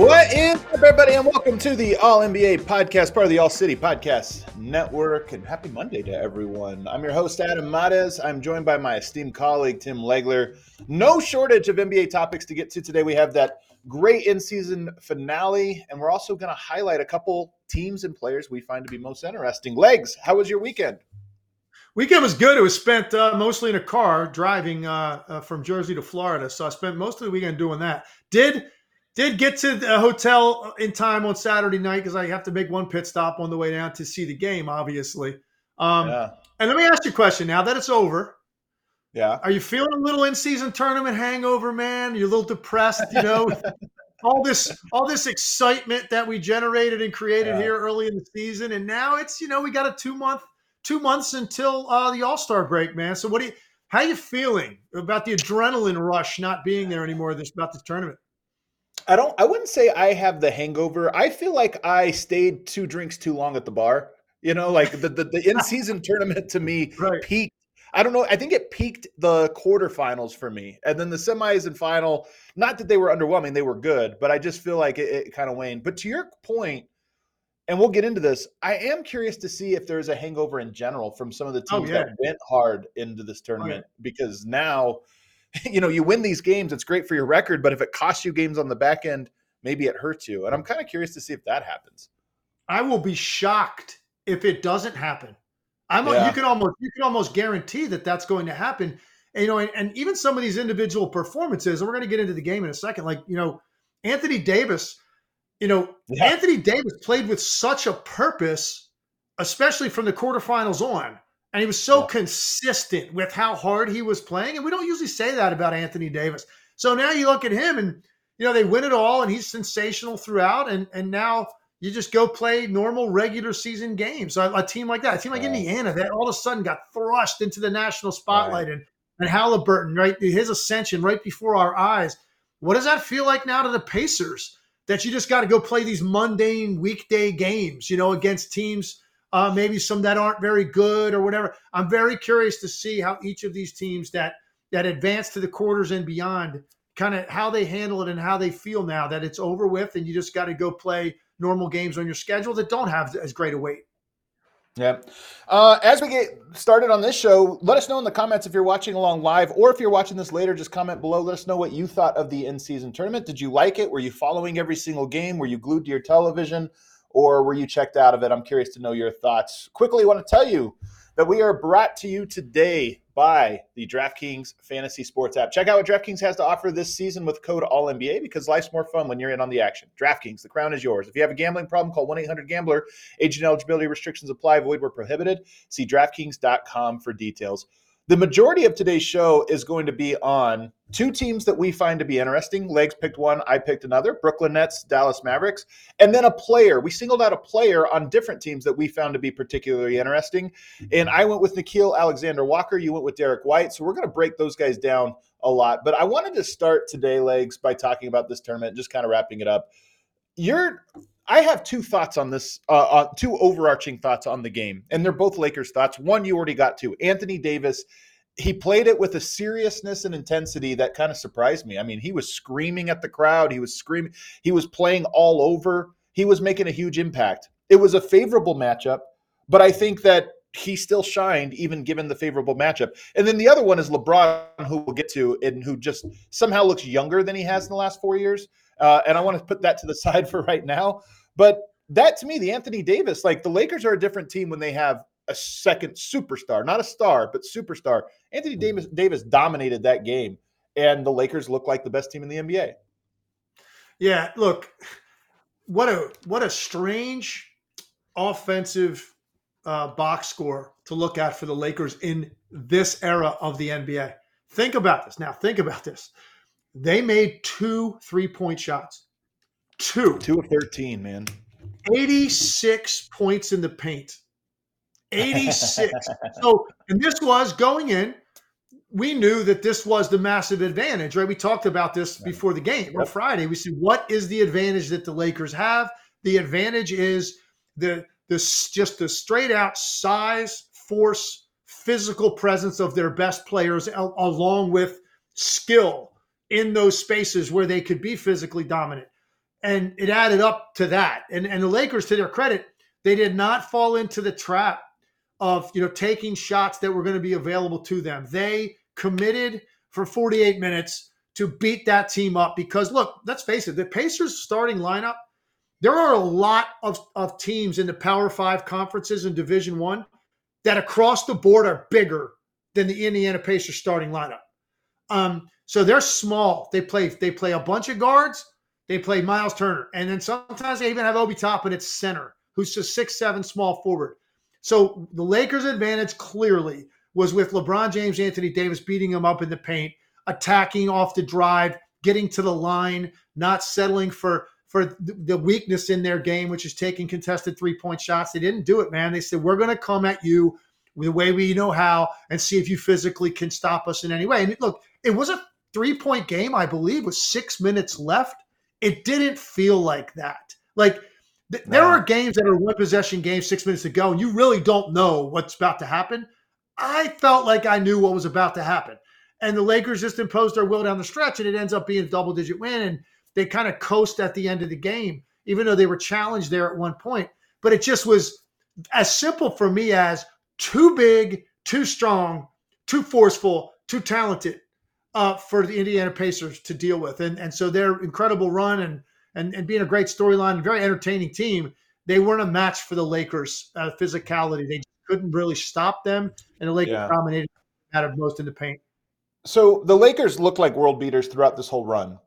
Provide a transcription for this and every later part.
What is up, everybody, and welcome to the All NBA podcast, part of the All City Podcast Network. And happy Monday to everyone. I'm your host, Adam Mares. I'm joined by my esteemed colleague, Tim Legler. No shortage of NBA topics to get to today. We have that great in season finale, and we're also going to highlight a couple teams and players we find to be most interesting. Legs, how was your weekend? Weekend was good. It was spent uh, mostly in a car driving uh, uh, from Jersey to Florida. So I spent most of the weekend doing that. Did did get to the hotel in time on Saturday night because I have to make one pit stop on the way down to see the game, obviously. Um, yeah. And let me ask you a question now that it's over. Yeah. Are you feeling a little in season tournament hangover, man? You're a little depressed, you know? all this all this excitement that we generated and created yeah. here early in the season. And now it's, you know, we got a two month, two months until uh, the all-star break, man. So what do you how you feeling about the adrenaline rush not being there anymore this about the tournament? I don't I wouldn't say I have the hangover. I feel like I stayed two drinks too long at the bar. You know, like the the, the in-season tournament to me right. peaked. I don't know. I think it peaked the quarterfinals for me. And then the semis and final, not that they were underwhelming, they were good, but I just feel like it, it kind of waned. But to your point, and we'll get into this, I am curious to see if there's a hangover in general from some of the oh, teams oh, yeah. that went hard into this tournament oh, yeah. because now you know, you win these games, it's great for your record, but if it costs you games on the back end, maybe it hurts you. And I'm kind of curious to see if that happens. I will be shocked if it doesn't happen. I'm yeah. you can almost you can almost guarantee that that's going to happen. And, you know, and, and even some of these individual performances, and we're going to get into the game in a second. Like you know, Anthony Davis. You know, yeah. Anthony Davis played with such a purpose, especially from the quarterfinals on. And he was so yeah. consistent with how hard he was playing. And we don't usually say that about Anthony Davis. So now you look at him and, you know, they win it all and he's sensational throughout. And and now you just go play normal regular season games. So a, team like that, a team like Indiana, that all of a sudden got thrust into the national spotlight right. and, and Haliburton, right? His ascension right before our eyes. What does that feel like now to the Pacers? That you just got to go play these mundane weekday games, you know, against teams – uh, maybe some that aren't very good or whatever. I'm very curious to see how each of these teams that that advance to the quarters and beyond, kind of how they handle it and how they feel now that it's over with, and you just got to go play normal games on your schedule that don't have as great a weight. Yeah. Uh, as we get started on this show, let us know in the comments if you're watching along live or if you're watching this later, just comment below. Let us know what you thought of the in season tournament. Did you like it? Were you following every single game? Were you glued to your television? Or were you checked out of it? I'm curious to know your thoughts. Quickly, want to tell you that we are brought to you today by the DraftKings Fantasy Sports app. Check out what DraftKings has to offer this season with code ALLNBA because life's more fun when you're in on the action. DraftKings, the crown is yours. If you have a gambling problem, call 1 800 Gambler. Age and eligibility restrictions apply, void where prohibited. See DraftKings.com for details. The majority of today's show is going to be on two teams that we find to be interesting. Legs picked one, I picked another Brooklyn Nets, Dallas Mavericks, and then a player. We singled out a player on different teams that we found to be particularly interesting. And I went with Nickeil Alexander Walker. You went with Derrick White. So we're going to break those guys down a lot. But I wanted to start today, Legs, by talking about this tournament, just kind of wrapping it up. You're I have two thoughts on this, uh, uh, two overarching thoughts on the game, and they're both Lakers thoughts. One you already got to. Anthony Davis, he played it with a seriousness and intensity that kind of surprised me. I mean, he was screaming at the crowd, he was screaming, he was playing all over, he was making a huge impact. It was a favorable matchup, but I think that he still shined even given the favorable matchup. And then the other one is LeBron, who we'll get to, and who just somehow looks younger than he has in the last four years. Uh, and I want to put that to the side for right now. But that to me, the Anthony Davis, like the Lakers are a different team when they have a second superstar, not a star, but superstar. Anthony mm-hmm. Davis Davis dominated that game, and the Lakers look like the best team in the NBA. Yeah, look, what a what a strange offensive uh, box score to look at for the Lakers in this era of the NBA. Think about this now. Think about this. They made two three point shots. Two. Two of 13, man. 86 points in the paint. 86. so, and this was going in. We knew that this was the massive advantage, right? We talked about this before the game on Friday. We said, what is the advantage that the Lakers have? The advantage is the this just the straight out size, force, physical presence of their best players, along with skill in those spaces where they could be physically dominant and it added up to that. And and the Lakers, to their credit, they did not fall into the trap of you know taking shots that were going to be available to them. They committed for 48 minutes to beat that team up because look, let's face it, the Pacers starting lineup, there are a lot of, of teams in the Power Five conferences in Division One that across the board are bigger than the Indiana Pacers starting lineup. Um, so they're small. They play they play a bunch of guards. They play Miles Turner, and then sometimes they even have Obi Toppin at center, who's just six seven small forward. So the Lakers' advantage clearly was with LeBron James, Anthony Davis beating them up in the paint, attacking off the drive, getting to the line, not settling for for the weakness in their game, which is taking contested three point shots. They didn't do it, man. They said, We're going to come at you the way we know how and see if you physically can stop us in any way. And look, it was a three point game, I believe, with six minutes left. It didn't feel like that. Like, th- no. there are games that are one possession games, six minutes to go, and you really don't know what's about to happen. I felt like I knew what was about to happen. And the Lakers just imposed their will down the stretch, and it ends up being a double digit win. And they kind of coast at the end of the game, even though they were challenged there at one point. But it just was as simple for me as too big, too strong, too forceful, too talented uh, for the Indiana Pacers to deal with. And, and so their incredible run and, and, and being a great storyline very entertaining team, they weren't a match for the Lakers' uh, physicality. They couldn't really stop them, and the Lakers yeah. dominated out of most in the paint. So the Lakers look like world beaters throughout this whole run.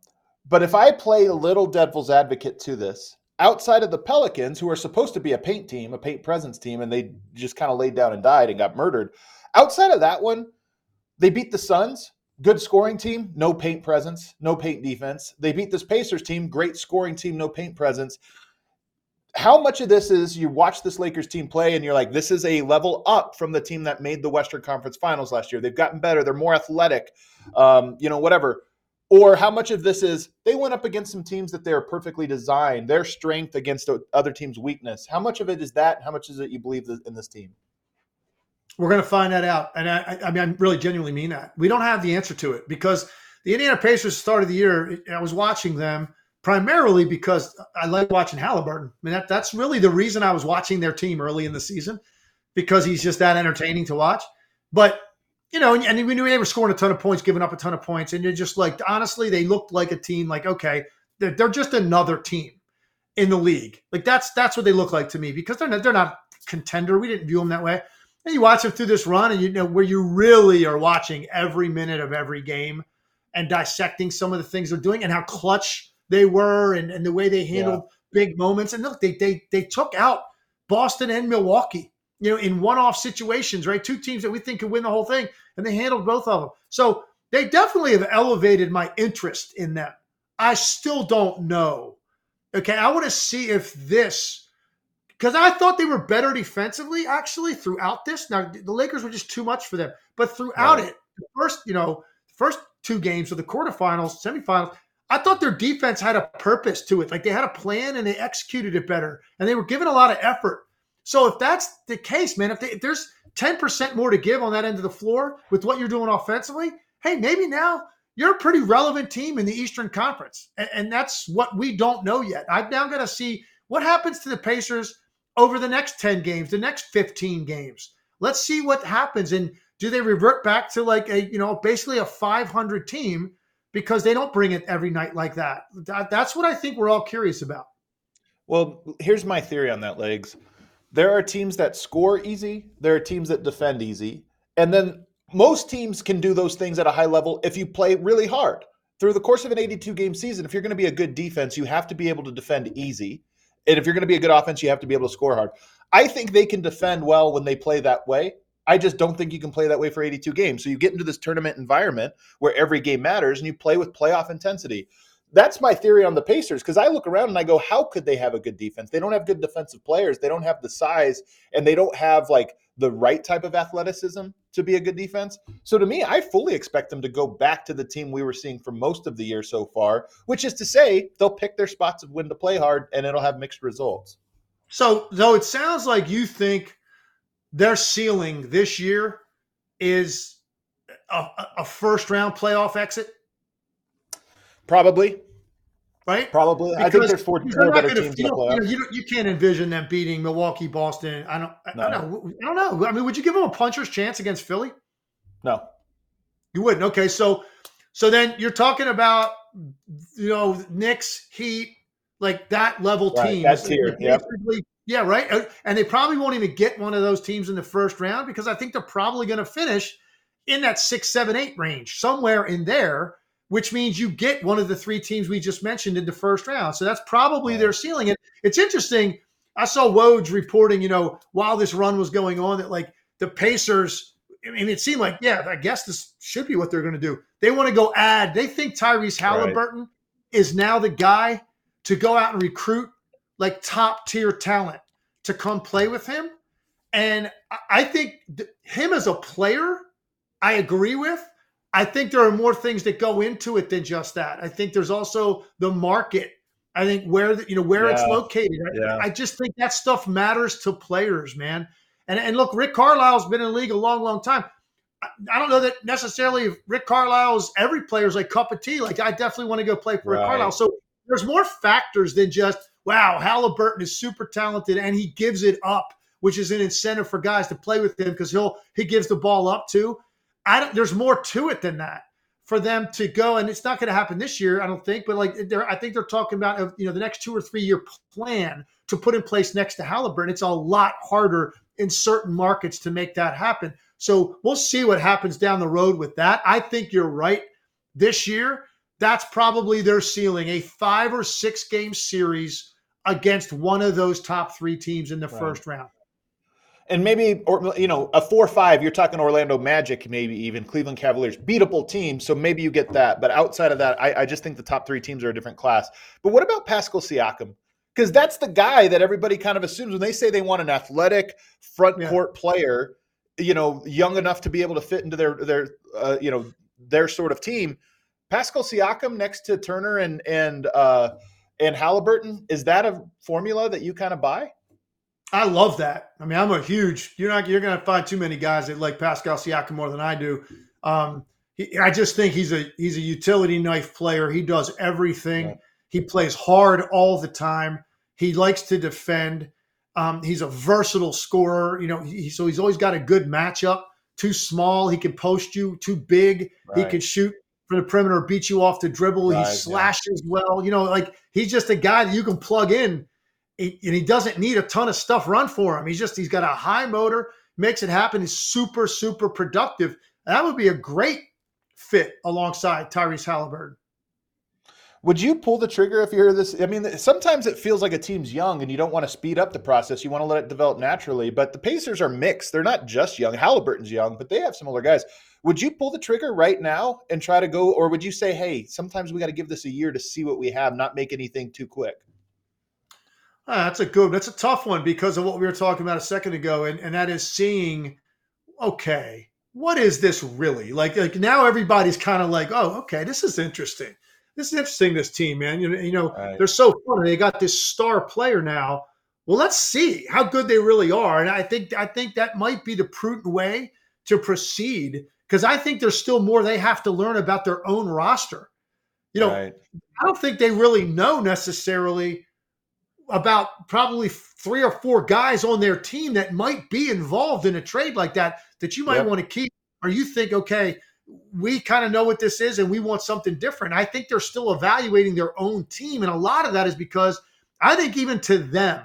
But if I play a little devil's advocate to this, outside of the Pelicans, who are supposed to be a paint team, a paint presence team, and they just kind of laid down and died and got murdered, outside of that one, they beat the Suns, good scoring team, no paint presence, no paint defense. They beat this Pacers team, great scoring team, no paint presence. How much of this is you watch this Lakers team play and you're like, this is a level up from the team that made the Western Conference Finals last year? They've gotten better, they're more athletic, um, you know, whatever or how much of this is they went up against some teams that they're perfectly designed, their strength against other teams' weakness? How much of it is that? How much is it you believe in this team? We're going to find that out. And I, I mean, I really genuinely mean that. We don't have the answer to it because the Indiana Pacers started the year, I was watching them primarily because I like watching Haliburton. I mean, that, that's really the reason I was watching their team early in the season because he's just that entertaining to watch. But you know, and, and we knew they were scoring a ton of points, giving up a ton of points, and you're just like, honestly, they looked like a team. Like, okay, they're, they're just another team in the league. Like that's that's what they look like to me because they're not, they're not contender. We didn't view them that way. And you watch them through this run, and you know where you really are watching every minute of every game and dissecting some of the things they're doing and how clutch they were and, and the way they handled yeah. big moments. And look, they they they took out Boston and Milwaukee you know, in one-off situations, right? Two teams that we think could win the whole thing, and they handled both of them. So they definitely have elevated my interest in them. I still don't know. Okay, I want to see if this because I thought they were better defensively actually throughout this. Now the Lakers were just too much for them, but throughout right. it, the first you know, first two games of the quarterfinals, semifinals, I thought their defense had a purpose to it. Like they had a plan and they executed it better, and they were given a lot of effort. So if that's the case, man, if, they, if there's 10% more to give on that end of the floor with what you're doing offensively, hey, maybe now you're a pretty relevant team in the Eastern Conference. And, and that's what we don't know yet. I'm now going to see what happens to the Pacers over the next 10 games, the next 15 games. Let's see what happens. And do they revert back to like a, you know, basically a 500 team because they don't bring it every night like that? that that's what I think we're all curious about. Well, here's my theory on that, Legs there are teams that score easy, there are teams that defend easy, and then most teams can do those things at a high level if you play really hard. Through the course of an 82 game season, if you're going to be a good defense, you have to be able to defend easy. And if you're going to be a good offense, you have to be able to score hard. I think they can defend well when they play that way. I just don't think you can play that way for 82 games. So you get into this tournament environment where every game matters and you play with playoff intensity that's my theory on the Pacers because I look around and I go, how could they have a good defense? They don't have good defensive players. They don't have the size and they don't have like the right type of athleticism to be a good defense. So to me, I fully expect them to go back to the team we were seeing for most of the year so far, which is to say they'll pick their spots of when to play hard and it'll have mixed results. So, though it sounds like you think their ceiling this year is a, a first round playoff exit. Probably. Right? Probably. Because I think there's four, four better teams in the playoffs. You, know, you, you, can't envision them beating Milwaukee, Boston. I don't. No. I, don't know. I don't know. I mean, would you give them a puncher's chance against Philly? No. You wouldn't. Okay, so so then you're talking about you know Knicks, Heat, like that level right, teams. That's here. Yep. Yeah, right. Uh, and they probably won't even get one of those teams in the first round because I think they're probably going to finish in that six, seven, eight range, somewhere in there, which means you get one of the three teams we just mentioned in the first round. So that's probably their ceiling. And it's interesting. I saw Woj reporting, you know, while this run was going on, that like the Pacers, I mean, it seemed like, yeah, I guess this should be what they're going to do. They want to go add, they think Tyrese Haliburton right. is now the guy to go out and recruit like top tier talent to come play with him. And I think him as a player, I agree with. I think there are more things that go into it than just that. I think there's also the market. I think where the, you know where yeah. it's located. Yeah. I just think that stuff matters to players, man. And and look, Rick Carlisle's been in the league a long, long time. I don't know that necessarily Rick Carlisle's every player's like cup of tea. Like I definitely want to go play for right. Rick Carlisle. So there's more factors than just wow, Haliburton is super talented and he gives it up, which is an incentive for guys to play with him because he'll he gives the ball up too. I don't. There's more to it than that for them to go, and it's not going to happen this year, I don't think. But like, they're, I think they're talking about uh, you know the next two or three year plan to put in place next to Haliburton. It's a lot harder in certain markets to make that happen. So we'll see what happens down the road with that. I think you're right. This year, that's probably their ceiling a five or six game series against one of those top three teams in the right. first round. And maybe, or you know, a four-five. You're talking Orlando Magic, maybe even Cleveland Cavaliers, beatable team. So maybe you get that. But outside of that, I, I just think the top three teams are a different class. But what about Pascal Siakam? Because that's the guy that everybody kind of assumes when they say they want an athletic front yeah. court player you know, young enough to be able to fit into their their uh, you know their sort of team. Pascal Siakam next to Turner and and uh, and Haliburton is that a formula that you kind of buy? I love that. I mean, I'm a huge. You're not. You're going to find too many guys that like Pascal Siakam more than I do. Um, he, I just think he's a he's a utility knife player. He does everything. Yeah. He plays hard all the time. He likes to defend. Um, he's a versatile scorer. You know, he, so he's always got a good matchup. Too small, he can post you. Too big, right. he can shoot from the perimeter, beat you off the dribble. Right, he slashes yeah. well. You know, like he's just a guy that you can plug in, and he doesn't need a ton of stuff run for him. He's just he's got a high motor, makes it happen. He's super super productive. That would be a great fit alongside Tyrese Haliburton. Would you pull the trigger if you hear this? I mean, sometimes it feels like a team's young and you don't want to speed up the process. You want to let it develop naturally. But the Pacers are mixed. They're not just young. Haliburton's young, but they have some older guys. Would you pull the trigger right now and try to go, or would you say, hey, sometimes we got to give this a year to see what we have, not make anything too quick? Ah, that's a good. That's a tough one because of what we were talking about a second ago, and, and that is seeing, okay, what is this really like? Like now everybody's kind of like, oh, okay, this is interesting this is interesting. This team, man. You know, you know, right. they're so fun. They got this star player now. Well, let's see how good they really are. And I think I think that might be the prudent way to proceed because I think there's still more they have to learn about their own roster. You know, right. I don't think they really know necessarily about probably three or four guys on their team that might be involved in a trade like that that you might yep. want to keep. Or you think, okay, we kind of know what this is and we want something different. I think they're still evaluating their own team. And a lot of that is because I think even to them,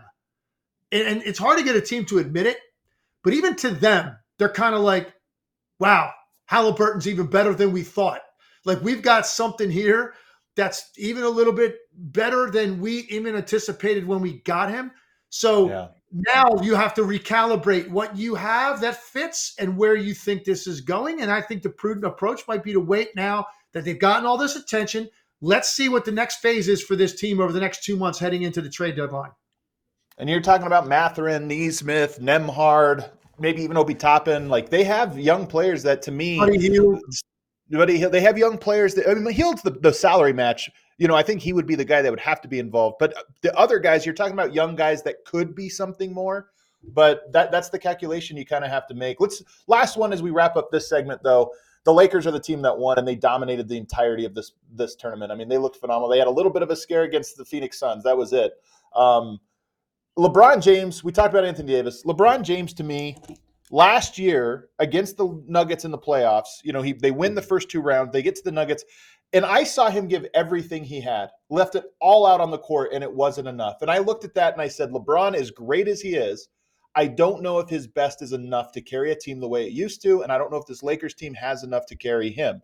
and it's hard to get a team to admit it, but even to them, they're kind of like, wow, Haliburton's even better than we thought. Like we've got something here that's even a little bit better than we even anticipated when we got him. So yeah now you have to recalibrate what you have that fits and where you think this is going. And I think the prudent approach might be to wait now that they've gotten all this attention. Let's see what the next phase is for this team over the next two months heading into the trade deadline. And you're talking about Mathurin, Nesmith, Nembhard, maybe even Obi Toppin. Like they have young players that to me, Buddy Hield. Buddy they have young players that I mean, Hield's the, the salary match you know, I think he would be the guy that would have to be involved. But uh, the other guys, you're talking about young guys that could be something more. But that that's the calculation you kind of have to make. Let's last one as we wrap up this segment though. the Lakers are the team that won, and they dominated the entirety of this this tournament. I mean, they looked phenomenal. They had a little bit of a scare against the Phoenix Suns. That was it. Um, LeBron James, we talked about Anthony Davis. LeBron James, to me, last year against the Nuggets in the playoffs, you know, he they win the first two rounds, they get to the Nuggets, and I saw him give everything he had, left it all out on the court, and it wasn't enough. And I looked at that and I said, LeBron, as great as he is, I don't know if his best is enough to carry a team the way it used to, and I don't know if this Lakers team has enough to carry him.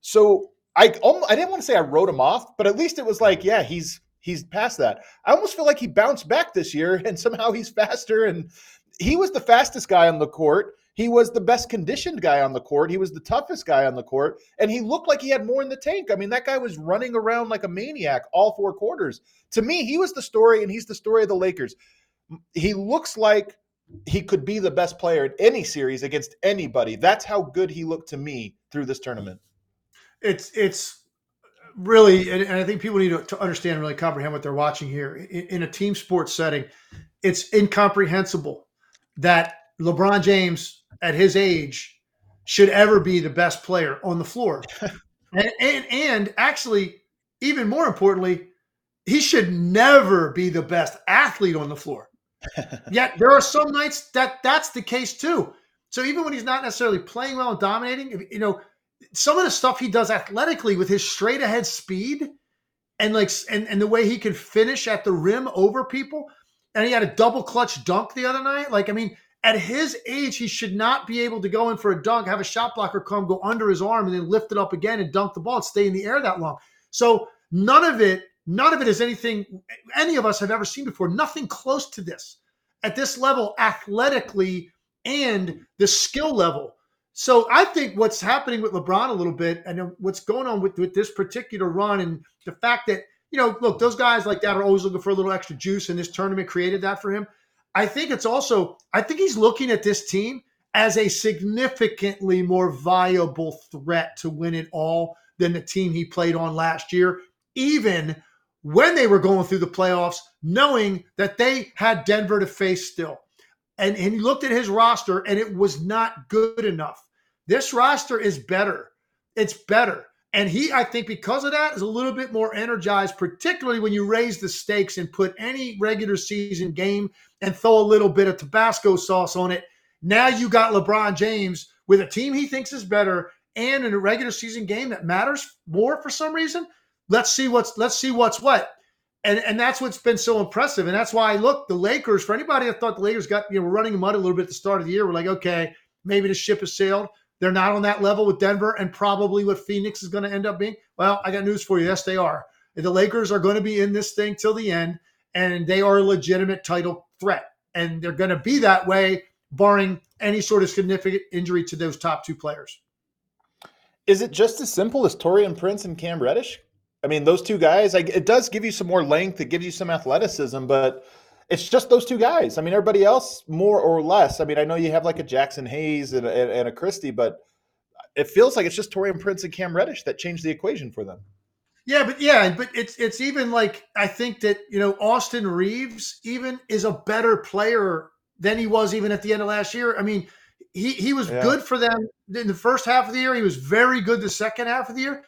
So I I didn't want to say I wrote him off, but at least it was like, yeah, he's he's past that. I almost feel like he bounced back this year, and somehow he's faster. And he was the fastest guy on the court. He was the best conditioned guy on the court. He was the toughest guy on the court, and he looked like he had more in the tank. I mean, that guy was running around like a maniac all four quarters. To me, he was the story, and he's the story of the Lakers. He looks like he could be the best player in any series against anybody. That's how good he looked to me through this tournament. It's it's really, and, I think people need to, understand and really comprehend what they're watching here. In a team sports setting, it's incomprehensible that LeBron James, at his age, should ever be the best player on the floor. and, and, and actually, even more importantly, he should never be the best athlete on the floor. Yet there are some nights that that's the case too. So even when he's not necessarily playing well and dominating, you know, some of the stuff he does athletically with his straight ahead speed and like and, and the way he can finish at the rim over people. And he had a double clutch dunk the other night. Like, I mean, at his age, he should not be able to go in for a dunk, have a shot blocker come, go under his arm, and then lift it up again and dunk the ball and stay in the air that long. So none of it, none of it is anything any of us have ever seen before. Nothing close to this at this level, athletically and the skill level. So I think what's happening with LeBron a little bit, and what's going on with, with this particular run, and the fact that you know, look, those guys like that are always looking for a little extra juice, and this tournament created that for him. I think it's also, I think he's looking at this team as a significantly more viable threat to win it all than the team he played on last year, even when they were going through the playoffs, knowing that they had Denver to face still. And, and he looked at his roster and it was not good enough. This roster is better. It's better. And he, I think, because of that, is a little bit more energized, particularly when you raise the stakes and put any regular season game and throw a little bit of Tabasco sauce on it. Now you got LeBron James with a team he thinks is better and in a regular season game that matters more for some reason. Let's see what's let's see what's what. And, and that's what's been so impressive. And that's why I look, the Lakers, for anybody that thought the Lakers got, you know, running mud a little bit at the start of the year, we're like, okay, maybe the ship has sailed. They're not on that level with Denver and probably what Phoenix is going to end up being. Well, I got news for you. Yes, they are. The Lakers are going to be in this thing till the end, and they are a legitimate title threat. And they're going to be that way, barring any sort of significant injury to those top two players. Is it just as simple as Taurean Prince and Cam Reddish? I mean, those two guys, like it does give you some more length, it gives you some athleticism, but it's just those two guys. I mean, everybody else more or less. I mean, I know you have like a Jaxson Hayes and, and, and a Christie, but it feels like it's just Taurean Prince and Cam Reddish that changed the equation for them. Yeah, but yeah, but it's it's even like I think that you know Austin Reaves even is a better player than he was even at the end of last year. I mean, he he was yeah. good for them in the first half of the year. He was very good the second half of the year.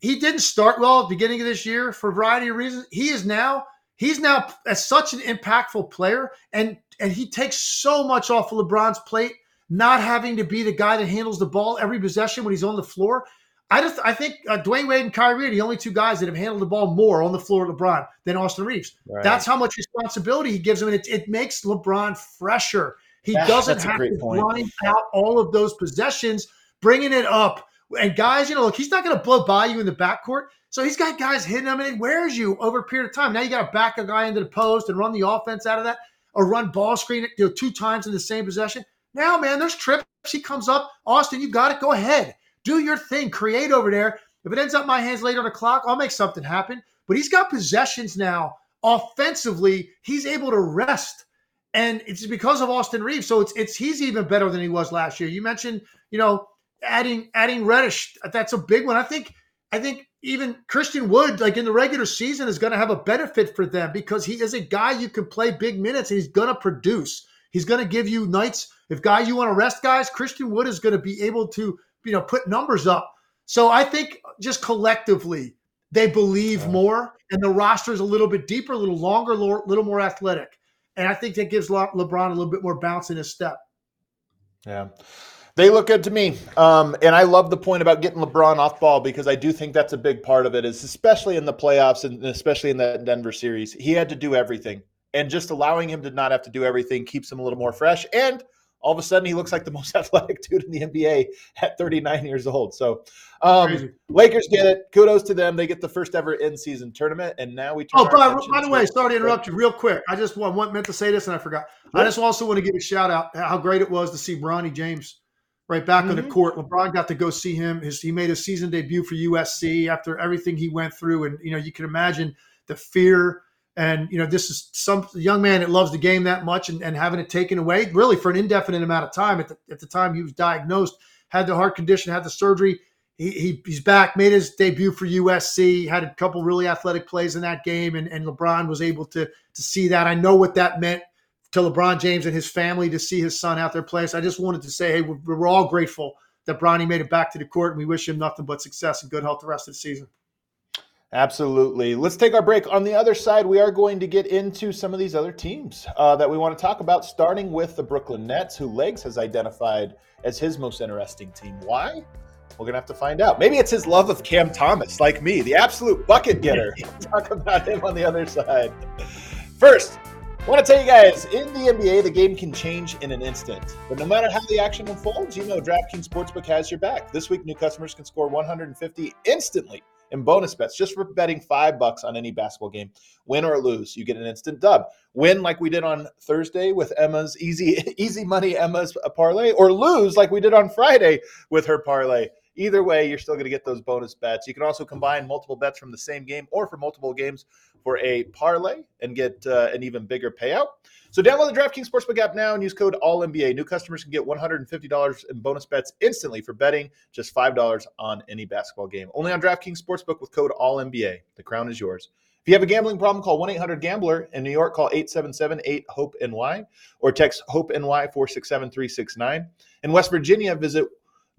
He didn't start well at the beginning of this year for a variety of reasons. He is now he's now as such an impactful player, and and he takes so much off of LeBron's plate, not having to be the guy that handles the ball every possession when he's on the floor. I just I think uh, Dwyane Wade and Kyrie are the only two guys that have handled the ball more on the floor of LeBron than Austin Reaves. Right. That's how much responsibility he gives him, and it, it makes LeBron fresher. He doesn't have to point. grind out all of those possessions, bringing it up. And guys, you know, look, he's not going to blow by you in the backcourt. So he's got guys hitting him and he wears you over a period of time. Now you got to back a guy into the post and run the offense out of that or run ball screen you know, two times in the same possession. Now, man, there's trips. He comes up. Austin, you got it. Go ahead. Do your thing. Create over there. If it ends up my hands later on the clock, I'll make something happen. But he's got possessions now. Offensively, he's able to rest. And it's because of Austin Reaves. So it's it's he's even better than he was last year. You mentioned, you know, adding adding Reddish. That's a big one. I think I think even Christian Wood, like in the regular season, is going to have a benefit for them because he is a guy you can play big minutes and he's going to produce. He's going to give you nights. If guy you want to rest guys, Christian Wood is going to be able to you know put numbers up. So I think just collectively they believe yeah. more, and the roster is a little bit deeper, a little longer, a little more athletic, and I think that gives LeBron a little bit more bounce in his step. Yeah. They look good to me. Um, and I love the point about getting LeBron off ball because I do think that's a big part of it, is especially in the playoffs and especially in that Denver series. He had to do everything. And just allowing him to not have to do everything keeps him a little more fresh. And all of a sudden, he looks like the most athletic dude in the NBA at 39 years old. So, um, Lakers get it. Kudos to them. They get the first ever in season tournament. And now we Oh, by, by the way, sorry to interrupt you real quick. I just want, meant to say this and I forgot. I just also want to give a shout out how great it was to see Bronny James right back mm-hmm. on the mm-hmm. court. LeBron got to go see him. His, he made his season debut for USC after everything he went through, and you know you can imagine the fear. And you know this is some young man that loves the game that much, and, and having it taken away really for an indefinite amount of time. At the, at the time he was diagnosed, had the heart condition, had the surgery. He, he, he's back, made his debut for USC, had a couple really athletic plays in that game, and, and LeBron was able to to see that. I know what that meant to LeBron James and his family to see his son out there play. So I just wanted to say, hey, we're, we're all grateful that Bronny made it back to the court, and we wish him nothing but success and good health the rest of the season. Absolutely. Let's take our break. On the other side, we are going to get into some of these other teams uh, that we want to talk about, starting with the Brooklyn Nets, who Legs has identified as his most interesting team. Why? We're going to have to find out. Maybe it's his love of Cam Thomas, like me, the absolute bucket getter. talk about him on the other side. First, I want to tell you guys, in the NBA, the game can change in an instant. But no matter how the action unfolds, you know DraftKings Sportsbook has your back. This week, new customers can score 150 instantly in bonus bets just for betting five bucks on any basketball game. Win or lose, you get an instant dub. Win like we did on Thursday with Emma's easy easy money Emma's parlay, or lose like we did on Friday with her parlay. Either way, you're still going to get those bonus bets. You can also combine multiple bets from the same game or for multiple games for a parlay and get uh, an even bigger payout. So download the DraftKings Sportsbook app now and use code ALLNBA. New customers can get $150 in bonus bets instantly for betting just $5 on any basketball game. Only on DraftKings Sportsbook with code ALLNBA. The crown is yours. If you have a gambling problem, call 1-800-GAMBLER. In New York, call 877-8-HOPE-NY or text HOPE-NY 467-369. In West Virginia, visit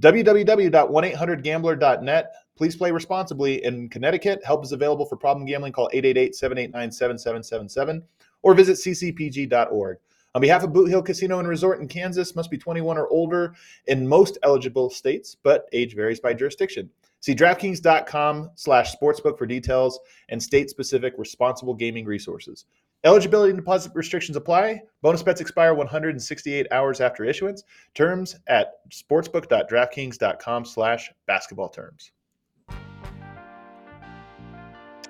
www.1800gambler.net. Please play responsibly. In Connecticut, help is available for problem gambling. Call 888-789-7777 or visit ccpg.org. On behalf of Boot Hill Casino and Resort in Kansas, must be 21 or older in most eligible states, but age varies by jurisdiction. See DraftKings.com slash sportsbook for details and state-specific responsible gaming resources. Eligibility and deposit restrictions apply. Bonus bets expire 168 hours after issuance. Terms at sportsbook.draftkings.com slash basketball terms.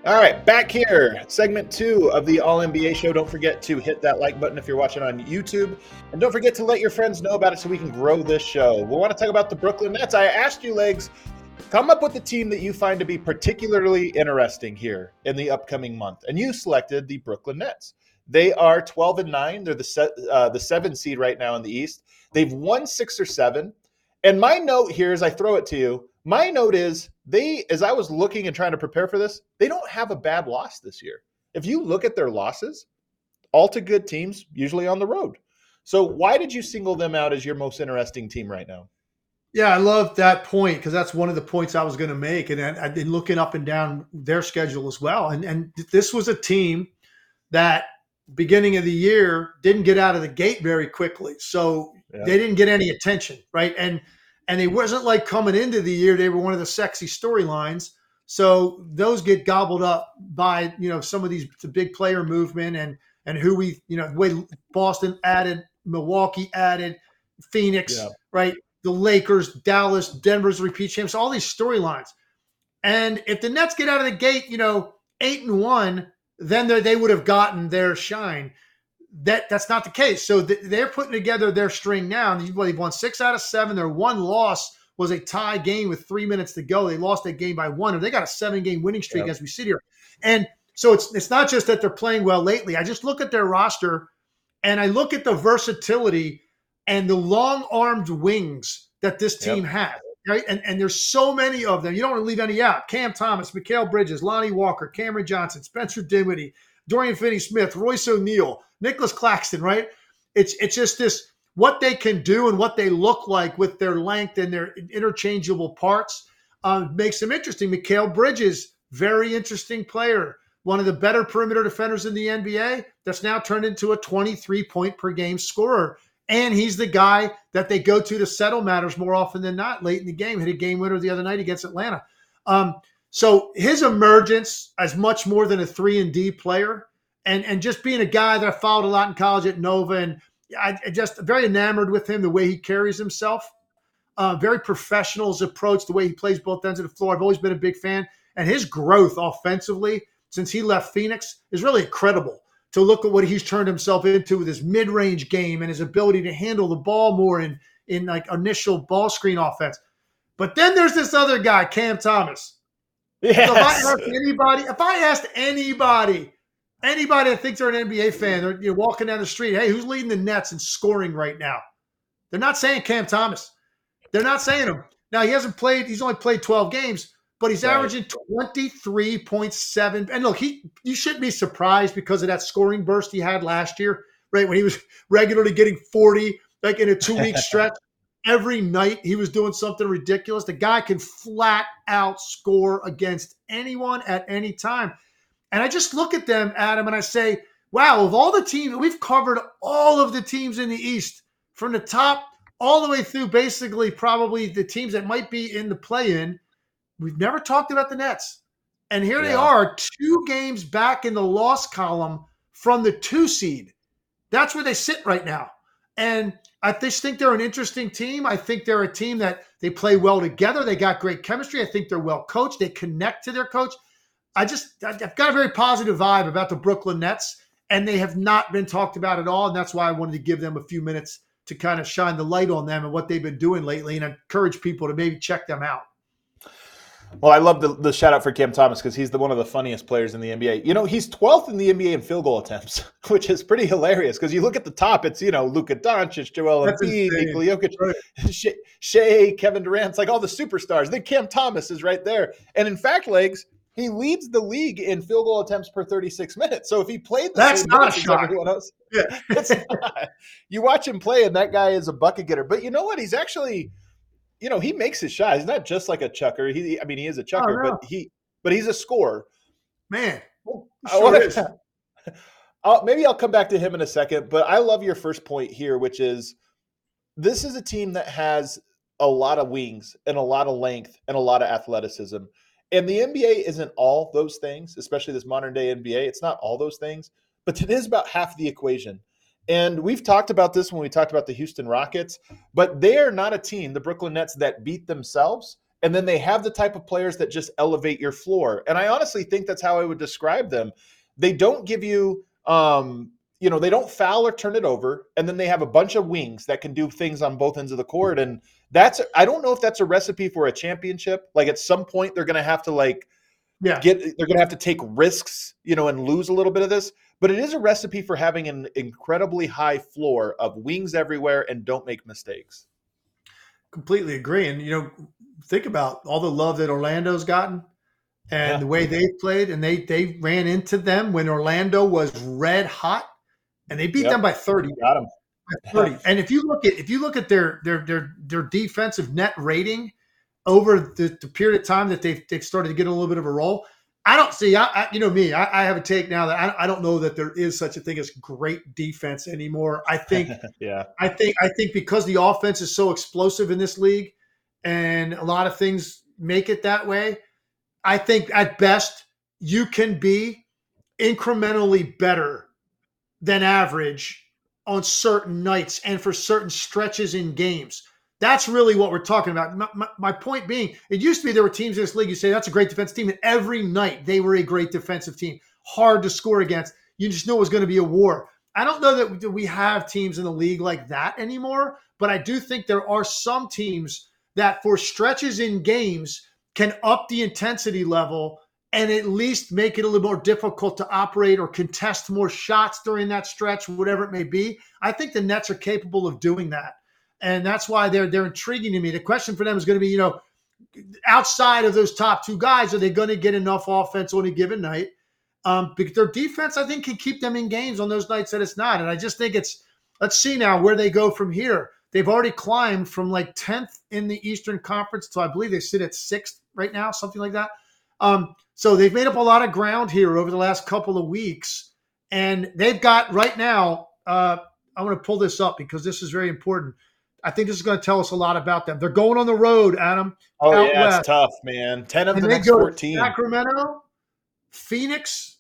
All right, back here, segment two of the All NBA show. Don't forget to hit that like button if you're watching on YouTube. And don't forget to let your friends know about it so we can grow this show. We want to talk about the Brooklyn Nets. I asked you, Legs, Come up with a team that you find to be particularly interesting here in the upcoming month. And you selected the Brooklyn Nets. They are 12 and 9. They're the se- uh, the 7 seed right now in the East. They've won 6 or 7. And my note here as I throw it to you, my note is they as I was looking and trying to prepare for this, they don't have a bad loss this year. If you look at their losses, all to good teams, usually on the road. So why did you single them out as your most interesting team right now? Yeah, I love that point because that's one of the points I was going to make, and I've been looking up and down their schedule as well. And and this was a team that beginning of the year didn't get out of the gate very quickly, so yeah. they didn't get any attention, right? And and it wasn't like coming into the year they were one of the sexy storylines. So those get gobbled up by you know some of these the big player movement and and who we you know the way Boston added, Milwaukee added, Phoenix, yeah. right? The Lakers, Dallas, Denver's repeat champs, all these storylines. And if the Nets get out of the gate, you know, eight and one, then they would have gotten their shine. That that's not the case. So they're putting together their string now. And they've won six out of seven. Their one loss was a tie game with three minutes to go. They lost that game by one, and they got a seven game winning streak yep. as we sit here. And so it's it's not just that they're playing well lately. I just look at their roster and I look at the versatility and the long armed wings that this team yep. has. Right. And, and there's so many of them. You don't want to leave any out. Cam Thomas, Mikal Bridges, Lonnie Walker, Cameron Johnson, Spencer Dinwiddie, Dorian Finney Smith, Royce O'Neale, Nicholas Claxton, right? It's it's just this what they can do and what they look like with their length and their interchangeable parts um, makes them interesting. Mikal Bridges, very interesting player, one of the better perimeter defenders in the NBA. That's now turned into a 23 point per game scorer. And he's the guy that they go to to settle matters more often than not late in the game. Hit a game winner the other night against Atlanta. Um, so his emergence as much more than a three and D player, and and just being a guy that I followed a lot in college at Nova, and I, I just very enamored with him the way he carries himself. Uh, very professional's approach, the way he plays both ends of the floor. I've always been a big fan, and his growth offensively since he left Phoenix is really incredible. To look at what he's turned himself into with his mid-range game and his ability to handle the ball more in in like initial ball screen offense. But then there's this other guy, Cam Thomas Yes. So if I asked anybody, if I asked anybody, anybody that thinks they're an NBA fan, they're you know, walking down the street, hey, who's leading the Nets in scoring right now? They're not saying Cam Thomas. They're not saying him. Now he hasn't played. He's only played 12 games, but he's right. averaging 23.7. And look, he you shouldn't be surprised because of that scoring burst he had last year, right? When he was regularly getting 40, like in a two week stretch every night he was doing something ridiculous. The guy can flat out score against anyone at any time. And I just look at them, Adam, and I say, wow, of all the teams, we've covered all of the teams in the East from the top all the way through basically probably the teams that might be in the play in. We've never talked about the Nets. And here yeah. they are, two games back in the loss column from the two seed. That's where they sit right now. And I just think they're an interesting team. I think they're a team that they play well together. They got great chemistry. I think they're well coached. They connect to their coach. I just I've got a very positive vibe about the Brooklyn Nets, and they have not been talked about at all. And that's why I wanted to give them a few minutes to kind of shine the light on them and what they've been doing lately, and encourage people to maybe check them out. Well, I love the, the shout out for Cam Thomas because he's the one of the funniest players in the NBA. You know, he's 12th in the NBA in field goal attempts, which is pretty hilarious because you look at the top, it's, you know, Luka Doncic, Joel Embiid, Nikola Jokic, right. Shai, Kevin Durant, it's like all the superstars. Then Cam Thomas is right there. And in fact, legs, he leads the league in field goal attempts per 36 minutes. So if he played the That's not a shot. everyone else, yeah. You watch him play, and that guy is a bucket getter. But you know what? He's actually – you know, he makes his shot. He's not just like a chucker. He, I mean, he is a oh, chucker, oh, no. but he, but he's a scorer. Man, oh, sure wanna, I'll, maybe I'll come back to him in a second. But I love your first point here, which is this is a team that has a lot of wings and a lot of length and a lot of athleticism. And the NBA isn't all those things, especially this modern day NBA. It's not all those things, but it is about half the equation. And we've talked about this when we talked about the Houston Rockets, but they are not a team, the Brooklyn Nets, that beat themselves. And then they have the type of players that just elevate your floor. And I honestly think that's how I would describe them. They don't give you, um, you know, they don't foul or turn it over. And then they have a bunch of wings that can do things on both ends of the court. And that's, I don't know if that's a recipe for a championship. Like at some point, they're going to have to, like, yeah. get, they're going to have to take risks, you know, and lose a little bit of this but it is a recipe for having an incredibly high floor of wings everywhere and don't make mistakes. Completely agree. And, you know, think about all the love that Orlando's gotten and yeah. the way they played. And they, they ran into them when Orlando was red hot and they beat yep. them by 30. Got them. 30. and if you look at if you look at their their their their defensive net rating over the, the period of time that they've, they've started to get a little bit of a roll, I don't see. I, I, you know me. I, I, have a take now that I, I, don't know that there is such a thing as great defense anymore. I think. yeah. I think. I think because the offense is so explosive in this league, and a lot of things make it that way. I think at best you can be incrementally better than average on certain nights and for certain stretches in games. That's really what we're talking about. My, my, my, point being, it used to be there were teams in this league. You say that's a great defensive team, and every night they were a great defensive team, hard to score against. You just know it was going to be a war. I don't know that we have teams in the league like that anymore, but I do think there are some teams that, for stretches in games, can up the intensity level and at least make it a little more difficult to operate or contest more shots during that stretch, whatever it may be. I think the Nets are capable of doing that and that's why they're they're intriguing to me. The question for them is going to be, you know, outside of those top two guys, are they going to get enough offense on a given night? Um, because their defense, I think, can keep them in games on those nights that it's not. And I just think it's let's see now where they go from here. They've already climbed from like 10th in the Eastern Conference to I believe they sit at sixth right now, something like that. Um, so they've made up a lot of ground here over the last couple of weeks. And they've got right now, uh, I want to pull this up because this is very important. I think this is going to tell us a lot about them. They're going on the road, Adam. Oh yeah, west. it's tough, man. Ten of and the next fourteen. Sacramento, Phoenix,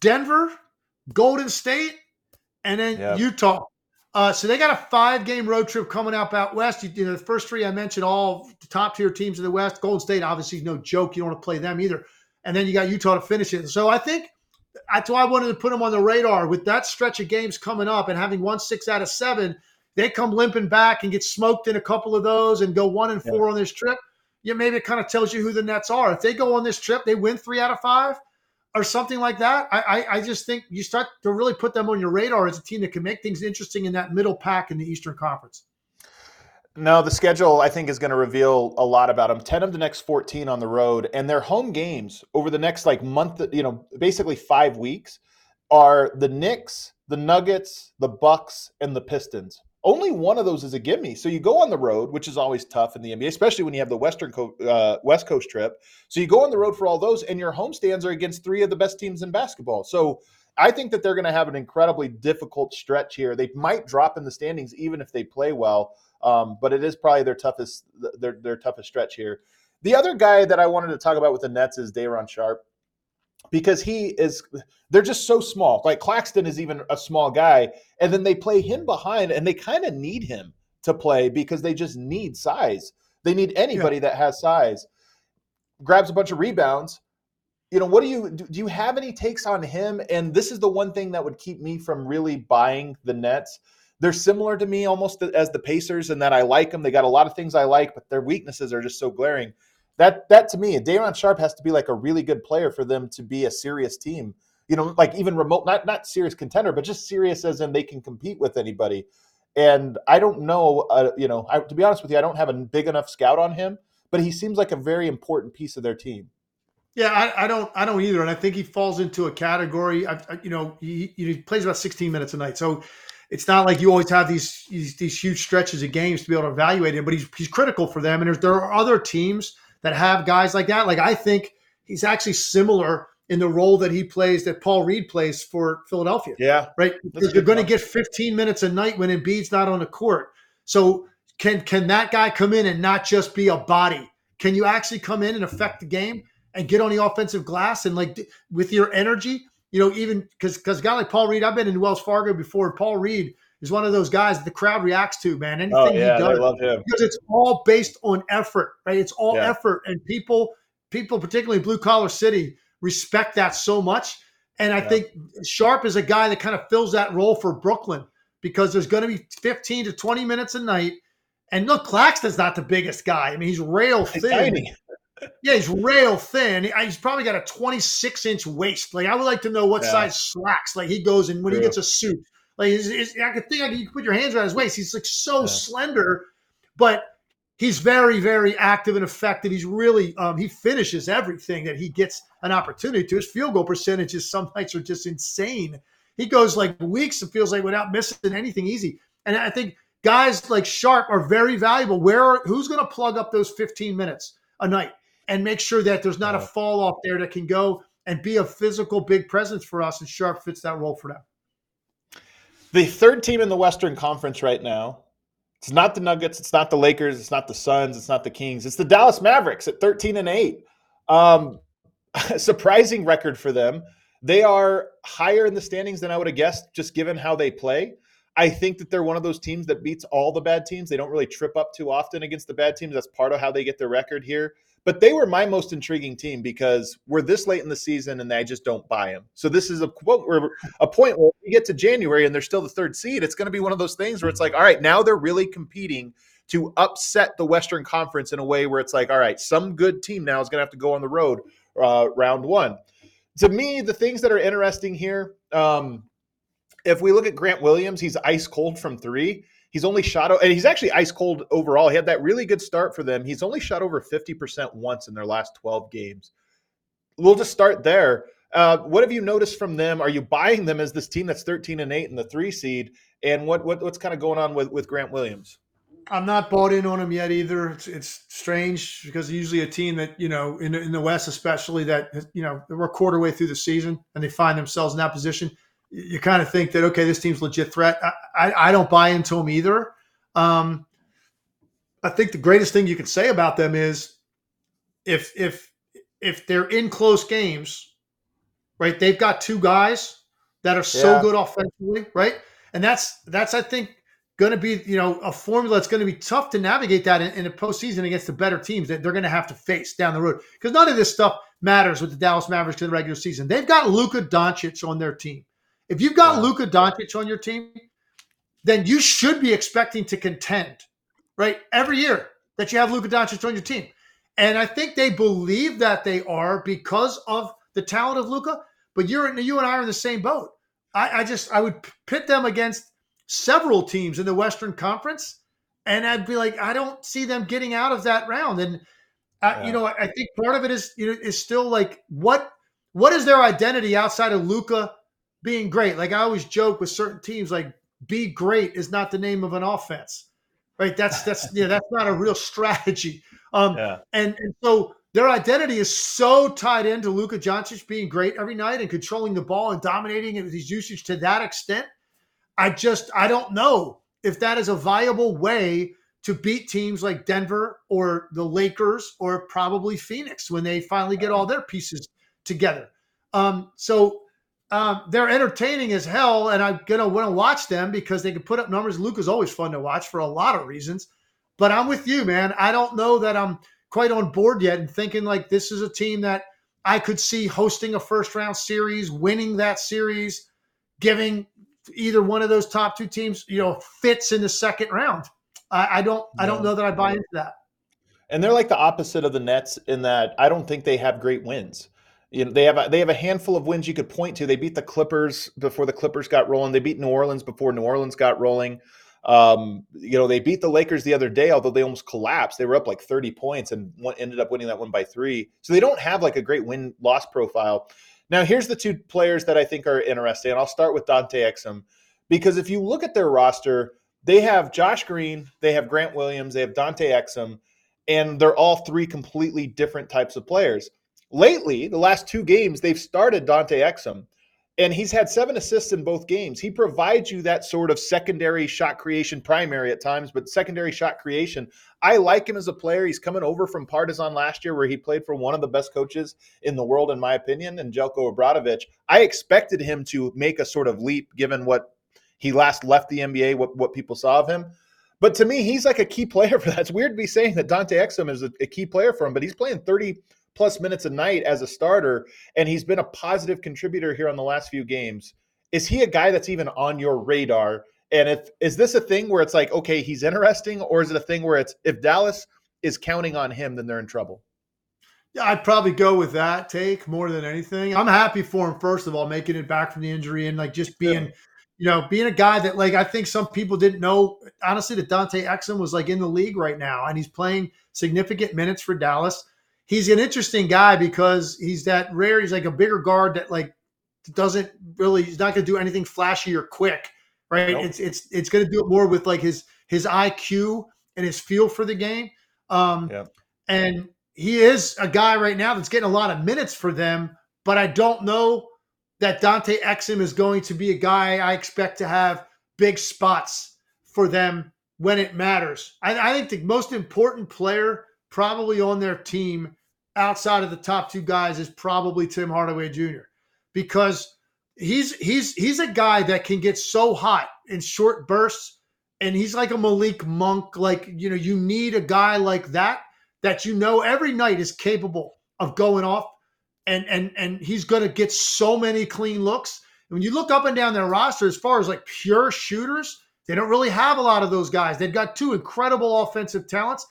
Denver, Golden State, and then yep. Utah. Uh, so they got a five-game road trip coming up out west. You, you, know, the first three I mentioned, all the top-tier teams in the West. Golden State, obviously, no joke. You don't want to play them either. And then you got Utah to finish it. So I think that's why I wanted to put them on the radar. With that stretch of games coming up and having won six out of seven, they come limping back and get smoked in a couple of those and go one and four yeah. on this trip. Yeah, maybe it kind of tells you who the Nets are. If they go on this trip, they win three out of five or something like that. I, I, I just think you start to really put them on your radar as a team that can make things interesting in that middle pack in the Eastern Conference. No, the schedule I think is going to reveal a lot about them. 10 of the next 14 on the road and their home games over the next like month, you know, basically 5 weeks are the Knicks, the Nuggets, the Bucks and the Pistons. Only one of those is a gimme. So you go on the road, which is always tough in the NBA, especially when you have the Western Co- uh, West Coast trip. So you go on the road for all those, and your home stands are against three of the best teams in basketball. So I think that they're going to have an incredibly difficult stretch here. They might drop in the standings even if they play well, um, but it is probably their toughest their their toughest stretch here. The other guy that I wanted to talk about with the Nets is Day'Ron Sharpe because he is they're just so small. Like Claxton is even a small guy, and then they play him behind, and they kind of need him to play because they just need size. They need anybody yeah. that has size. Grabs a bunch of rebounds. You know, what do you do? You have any takes on him? And this is the one thing that would keep me from really buying the Nets. They're similar to me almost as the Pacers, in that I like them. They got a lot of things I like, but their weaknesses are just so glaring that that to me, Day'Ron Sharpe has to be like a really good player for them to be a serious team. You know, like even remote, not not serious contender, but just serious as in they can compete with anybody. And I don't know, uh, you know, I, to be honest with you, I don't have a big enough scout on him, but he seems like a very important piece of their team. Yeah, I, I don't, I don't either, and I think he falls into a category. I, I, you know, he, he plays about 16 minutes a night, so it's not like you always have these, these, these huge stretches of games to be able to evaluate him. But he's he's critical for them, and there are other teams that have guys like that. Like I think he's actually similar in the role that he plays that Paul Reed plays for Philadelphia. Yeah. Right. Because you're going to get 15 minutes a night when Embiid's not on the court. So can can that guy come in and not just be a body? Can you actually come in and affect the game and get on the offensive glass and like with your energy? You know, even because because a guy like Paul Reed, I've been in Wells Fargo before. Paul Reed is one of those guys that the crowd reacts to, man. Oh, Anything oh, yeah, he does, love him. because it's all based on effort, right? It's all yeah. effort, and people, people, particularly blue collar city, respect that so much. And I yeah. think Sharpe is a guy that kind of fills that role for Brooklyn because there's going to be 15 to 20 minutes a night. And look, Claxton's not the biggest guy. I mean, he's rail thin. yeah, he's rail thin. He's probably got a 26 inch waist. Like I would like to know what yeah. size slacks like he goes in when True. he gets a suit. Like he's, he's, I could think I could, you could put your hands around his waist. He's like so yeah. slender, but he's very, very active and effective. He's really um, he finishes everything that he gets an opportunity to. His field goal percentages some nights are just insane. He goes like weeks, it feels like, without missing anything easy. And I think guys like Sharpe are very valuable. Where are, who's going to plug up those 15 minutes a night and make sure that there's not yeah. a fall off there that can go and be a physical big presence for us? And Sharpe fits that role for them. The third team in the Western Conference right now. It's not the Nuggets. It's not the Lakers. It's not the Suns. It's not the Kings. It's the Dallas Mavericks at 13 and 8. Um, surprising record for them. They are higher in the standings than I would have guessed, just given how they play. I think that they're one of those teams that beats all the bad teams. They don't really trip up too often against the bad teams. That's part of how they get their record here. But they were my most intriguing team because we're this late in the season and I just don't buy them. So this is a quote where a point where we get to January and they're still the third seed. It's going to be one of those things where it's like, all right, now they're really competing to upset the Western Conference in a way where it's like, all right, some good team now is going to have to go on the road uh, round one. To me, the things that are interesting here, um, if we look at Grant Williams, he's ice cold from three. He's only shot, and he's actually ice cold overall. He had that really good start for them. He's only shot over 50% once in their last 12 games. We'll just start there. Uh, what have you noticed from them? Are you buying them as this team that's 13 and 8 in the three seed? And what, what what's kind of going on with with Grant Williams? I'm not bought in on him yet either. It's, it's strange because usually a team that you know in, in the West, especially that you know we're a quarter way through the season and they find themselves in that position, you kind of think that okay, this team's legit threat. I, I, I don't buy into them either. Um, I think the greatest thing you can say about them is if if if they're in close games, right? They've got two guys that are so yeah. good offensively, right? And that's that's I think going to be you know a formula that's going to be tough to navigate that in, in a postseason against the better teams that they're going to have to face down the road because none of this stuff matters with the Dallas Mavericks in the regular season. They've got Luka Doncic on their team. If you've got yeah. Luka Doncic on your team, then you should be expecting to contend, right? Every year that you have Luka Doncic on your team. And I think they believe that they are because of the talent of Luka. But you're you and I are in the same boat. I, I just I would pit them against several teams in the Western Conference, and I'd be like, I don't see them getting out of that round. And uh, yeah. you know, I think part of it is you know is still like what what is their identity outside of Luka being great? Like I always joke with certain teams, like be great is not the name of an offense, right? That's that's yeah, that's not a real strategy. Um, yeah. and and so their identity is so tied into Luka Doncic being great every night and controlling the ball and dominating it with his usage to that extent. I just I don't know if that is a viable way to beat teams like Denver or the Lakers or probably Phoenix when they finally get all their pieces together. Um, so um, they're entertaining as hell, and I'm gonna want to watch them because they can put up numbers. Luka's always fun to watch for a lot of reasons. But I'm with you, man. I don't know that I'm quite on board yet and thinking like this is a team that I could see hosting a first round series, winning that series, giving either one of those top two teams, you know, fits in the second round. I, I don't I don't know that I buy into that. And they're like the opposite of the Nets in that I don't think they have great wins. You know, they have a, they have a handful of wins you could point to. They beat the Clippers before the Clippers got rolling. They beat New Orleans before New Orleans got rolling. Um, you know, they beat the Lakers the other day, although they almost collapsed. They were up like 30 points and ended up winning that one by three. So they don't have like a great win loss profile. Now, here's the two players that I think are interesting. And I'll start with Dante Exum because if you look at their roster, they have Josh Green, they have Grant Williams, they have Dante Exum, and they're all three completely different types of players. Lately, the last two games, they've started Dante Exum and he's had seven assists in both games. He provides you that sort of secondary shot creation, primary at times, but secondary shot creation. I like him as a player. He's coming over from Partizan last year, where he played for one of the best coaches in the world, in my opinion, and Zeljko Obradovic. I expected him to make a sort of leap given what he last left the NBA, what, what people saw of him. But to me, he's like a key player for that. It's weird to be saying that Dante Exum is a, a key player for him, but he's playing 30- plus minutes a night as a starter, and he's been a positive contributor here on the last few games. Is he a guy that's even on your radar? And if is this a thing where it's like, okay, he's interesting, or is it a thing where it's if Dallas is counting on him, then they're in trouble? Yeah, I'd probably go with that take more than anything. I'm happy for him, first of all, making it back from the injury and like just being, yeah. you know, being a guy that like I think some people didn't know honestly that Dante Exum was like in the league right now and he's playing significant minutes for Dallas he's an interesting guy because he's that rare. He's like a bigger guard that like doesn't really. He's not going to do anything flashy or quick, right? Nope. It's it's it's going to do it more with like his his IQ and his feel for the game. Um, yeah. And he is a guy right now that's getting a lot of minutes for them, but I don't know that Dante Exum is going to be a guy I expect to have big spots for them when it matters. I, I think the most important player probably on their team outside of the top two guys is probably Tim Hardaway Jr. because he's he's he's a guy that can get so hot in short bursts and he's like a Malik Monk. Like you know you need a guy like that that you know every night is capable of going off and and and he's going to get so many clean looks. When you look up and down their roster as far as like pure shooters they don't really have a lot of those guys. They've got two incredible offensive talents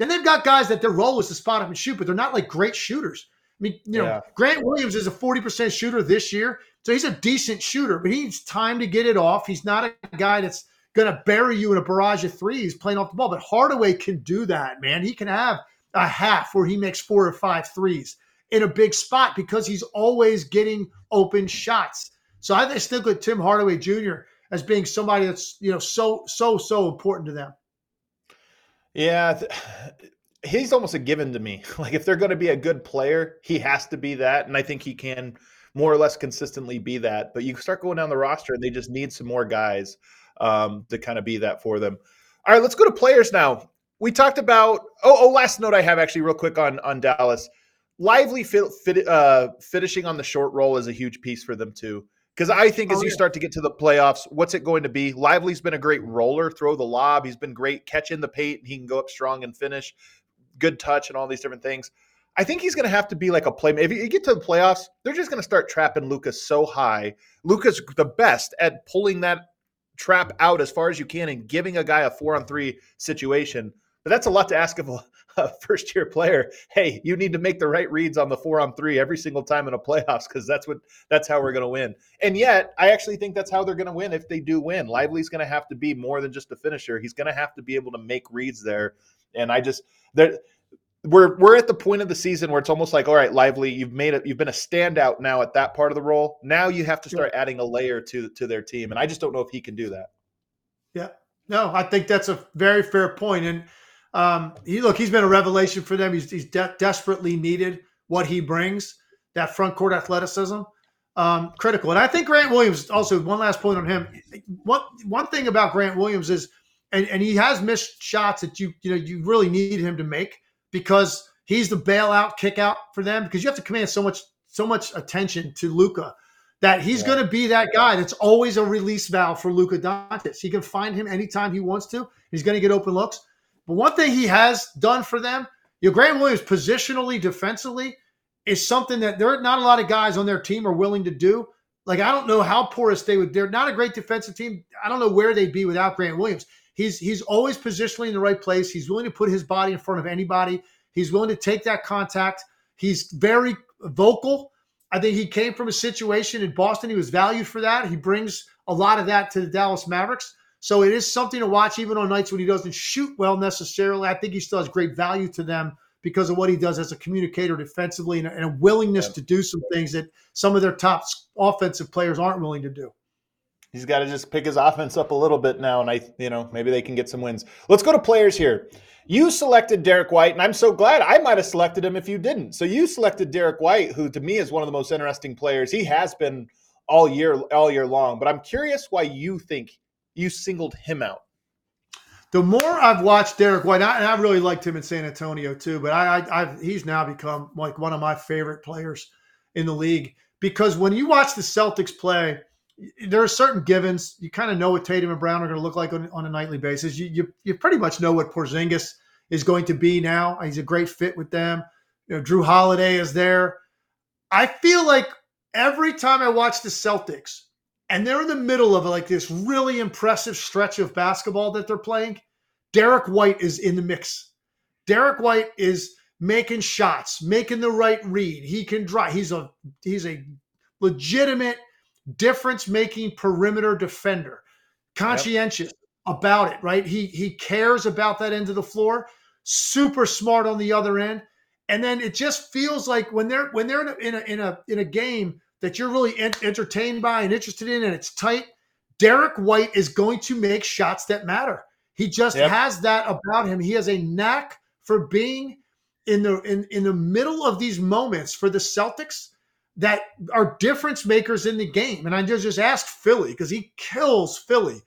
then they've got guys that their role is to spot up and shoot, but they're not like great shooters. I mean, you know, yeah. Grant Williams is a 40% shooter this year. So he's a decent shooter, but he needs time to get it off. He's not a guy that's going to bury you in a barrage of threes playing off the ball. But Hardaway can do that, man. He can have a half where he makes four or five threes in a big spot because he's always getting open shots. So I think stick with Tim Hardaway Jr. as being somebody that's you know so so so important to them. Yeah, he's almost a given to me. Like if they're going to be a good player, he has to be that, and I think he can more or less consistently be that. But you start going down the roster, and they just need some more guys um, to kind of be that for them. All right, let's go to players now. We talked about oh, oh last note I have actually real quick on on Dallas. Lively fit, uh, finishing on the short roll is a huge piece for them too. Because I think as oh, you yeah. start to get to the playoffs, what's it going to be? Lively's been a great roller, throw the lob. He's been great catching the paint. He can go up strong and finish. Good touch and all these different things. I think he's going to have to be like a play. If you get to the playoffs, they're just going to start trapping Lucas so high. Luka's the best at pulling that trap out as far as you can and giving a guy a four on three situation. But that's a lot to ask of a, a first year player. Hey, you need to make the right reads on the four on three every single time in a playoffs because that's what that's how we're going to win. And yet, I actually think that's how they're going to win if they do win. Lively's going to have to be more than just a finisher. He's going to have to be able to make reads there. And I just there we're we're at the point of the season where it's almost like all right lively you've made it you've been a standout now at that part of the role now you have to start adding a layer to to their team and i just don't know if he can do that yeah no i think that's a very fair point and um, he look, he's been a revelation for them. He's, he's de- desperately needed what he brings, that front court athleticism, um, critical. And I think Grant Williams also one last point on him. One one thing about Grant Williams is, and, and he has missed shots that you you know you really need him to make because he's the bailout kick out for them because you have to command so much so much attention to Luka that he's yeah. going to be that guy that's always a release valve for Luka Doncic. He can find him anytime he wants to. He's going to get open looks. But one thing he has done for them, your Grant Williams positionally, defensively, is something that there are not a lot of guys on their team are willing to do. Like I don't know how porous they would. They're not a great defensive team. I don't know where they'd be without Grant Williams. He's he's always positionally in the right place. He's willing to put his body in front of anybody. He's willing to take that contact. He's very vocal. I think he came from a situation in Boston. He was valued for that. He brings a lot of that to the Dallas Mavericks. So it is something to watch, even on nights when he doesn't shoot well necessarily. I think he still has great value to them because of what he does as a communicator defensively and a, and a willingness yeah. to do some things that some of their top offensive players aren't willing to do. He's got to just pick his offense up a little bit now, and I, you know, maybe they can get some wins. Let's go to players here. You selected Derrick White, and I'm so glad I might have selected him if you didn't. So you selected Derrick White, who to me is one of the most interesting players. He has been all year, all year long. But I'm curious why you think you singled him out? The more I've watched Derrick White, and I, really liked him in San Antonio too, but I, I I've, he's now become like one of my favorite players in the league because when you watch the Celtics play, there are certain givens. You kind of know what Tatum and Brown are going to look like on, on a nightly basis. You, you, you pretty much know what Porzingis is going to be now. He's a great fit with them. You know, Jrue Holiday is there. I feel like every time I watch the Celtics, and they're in the middle of like this really impressive stretch of basketball that they're playing. Derrick White is in the mix. Derrick White is making shots, making the right read. He can drive. He's a he's a legitimate difference making perimeter defender. Conscientious yep. about it, right? He he cares about that end of the floor. Super smart on the other end. And then it just feels like when they're when they're in a in a in a, in a game that you're really entertained by and interested in and it's tight, Derrick White is going to make shots that matter. He just yep. has that about him. He has a knack for being in the in, in the middle of these moments for the Celtics that are difference makers in the game. And I just just asked Philly because he kills Philly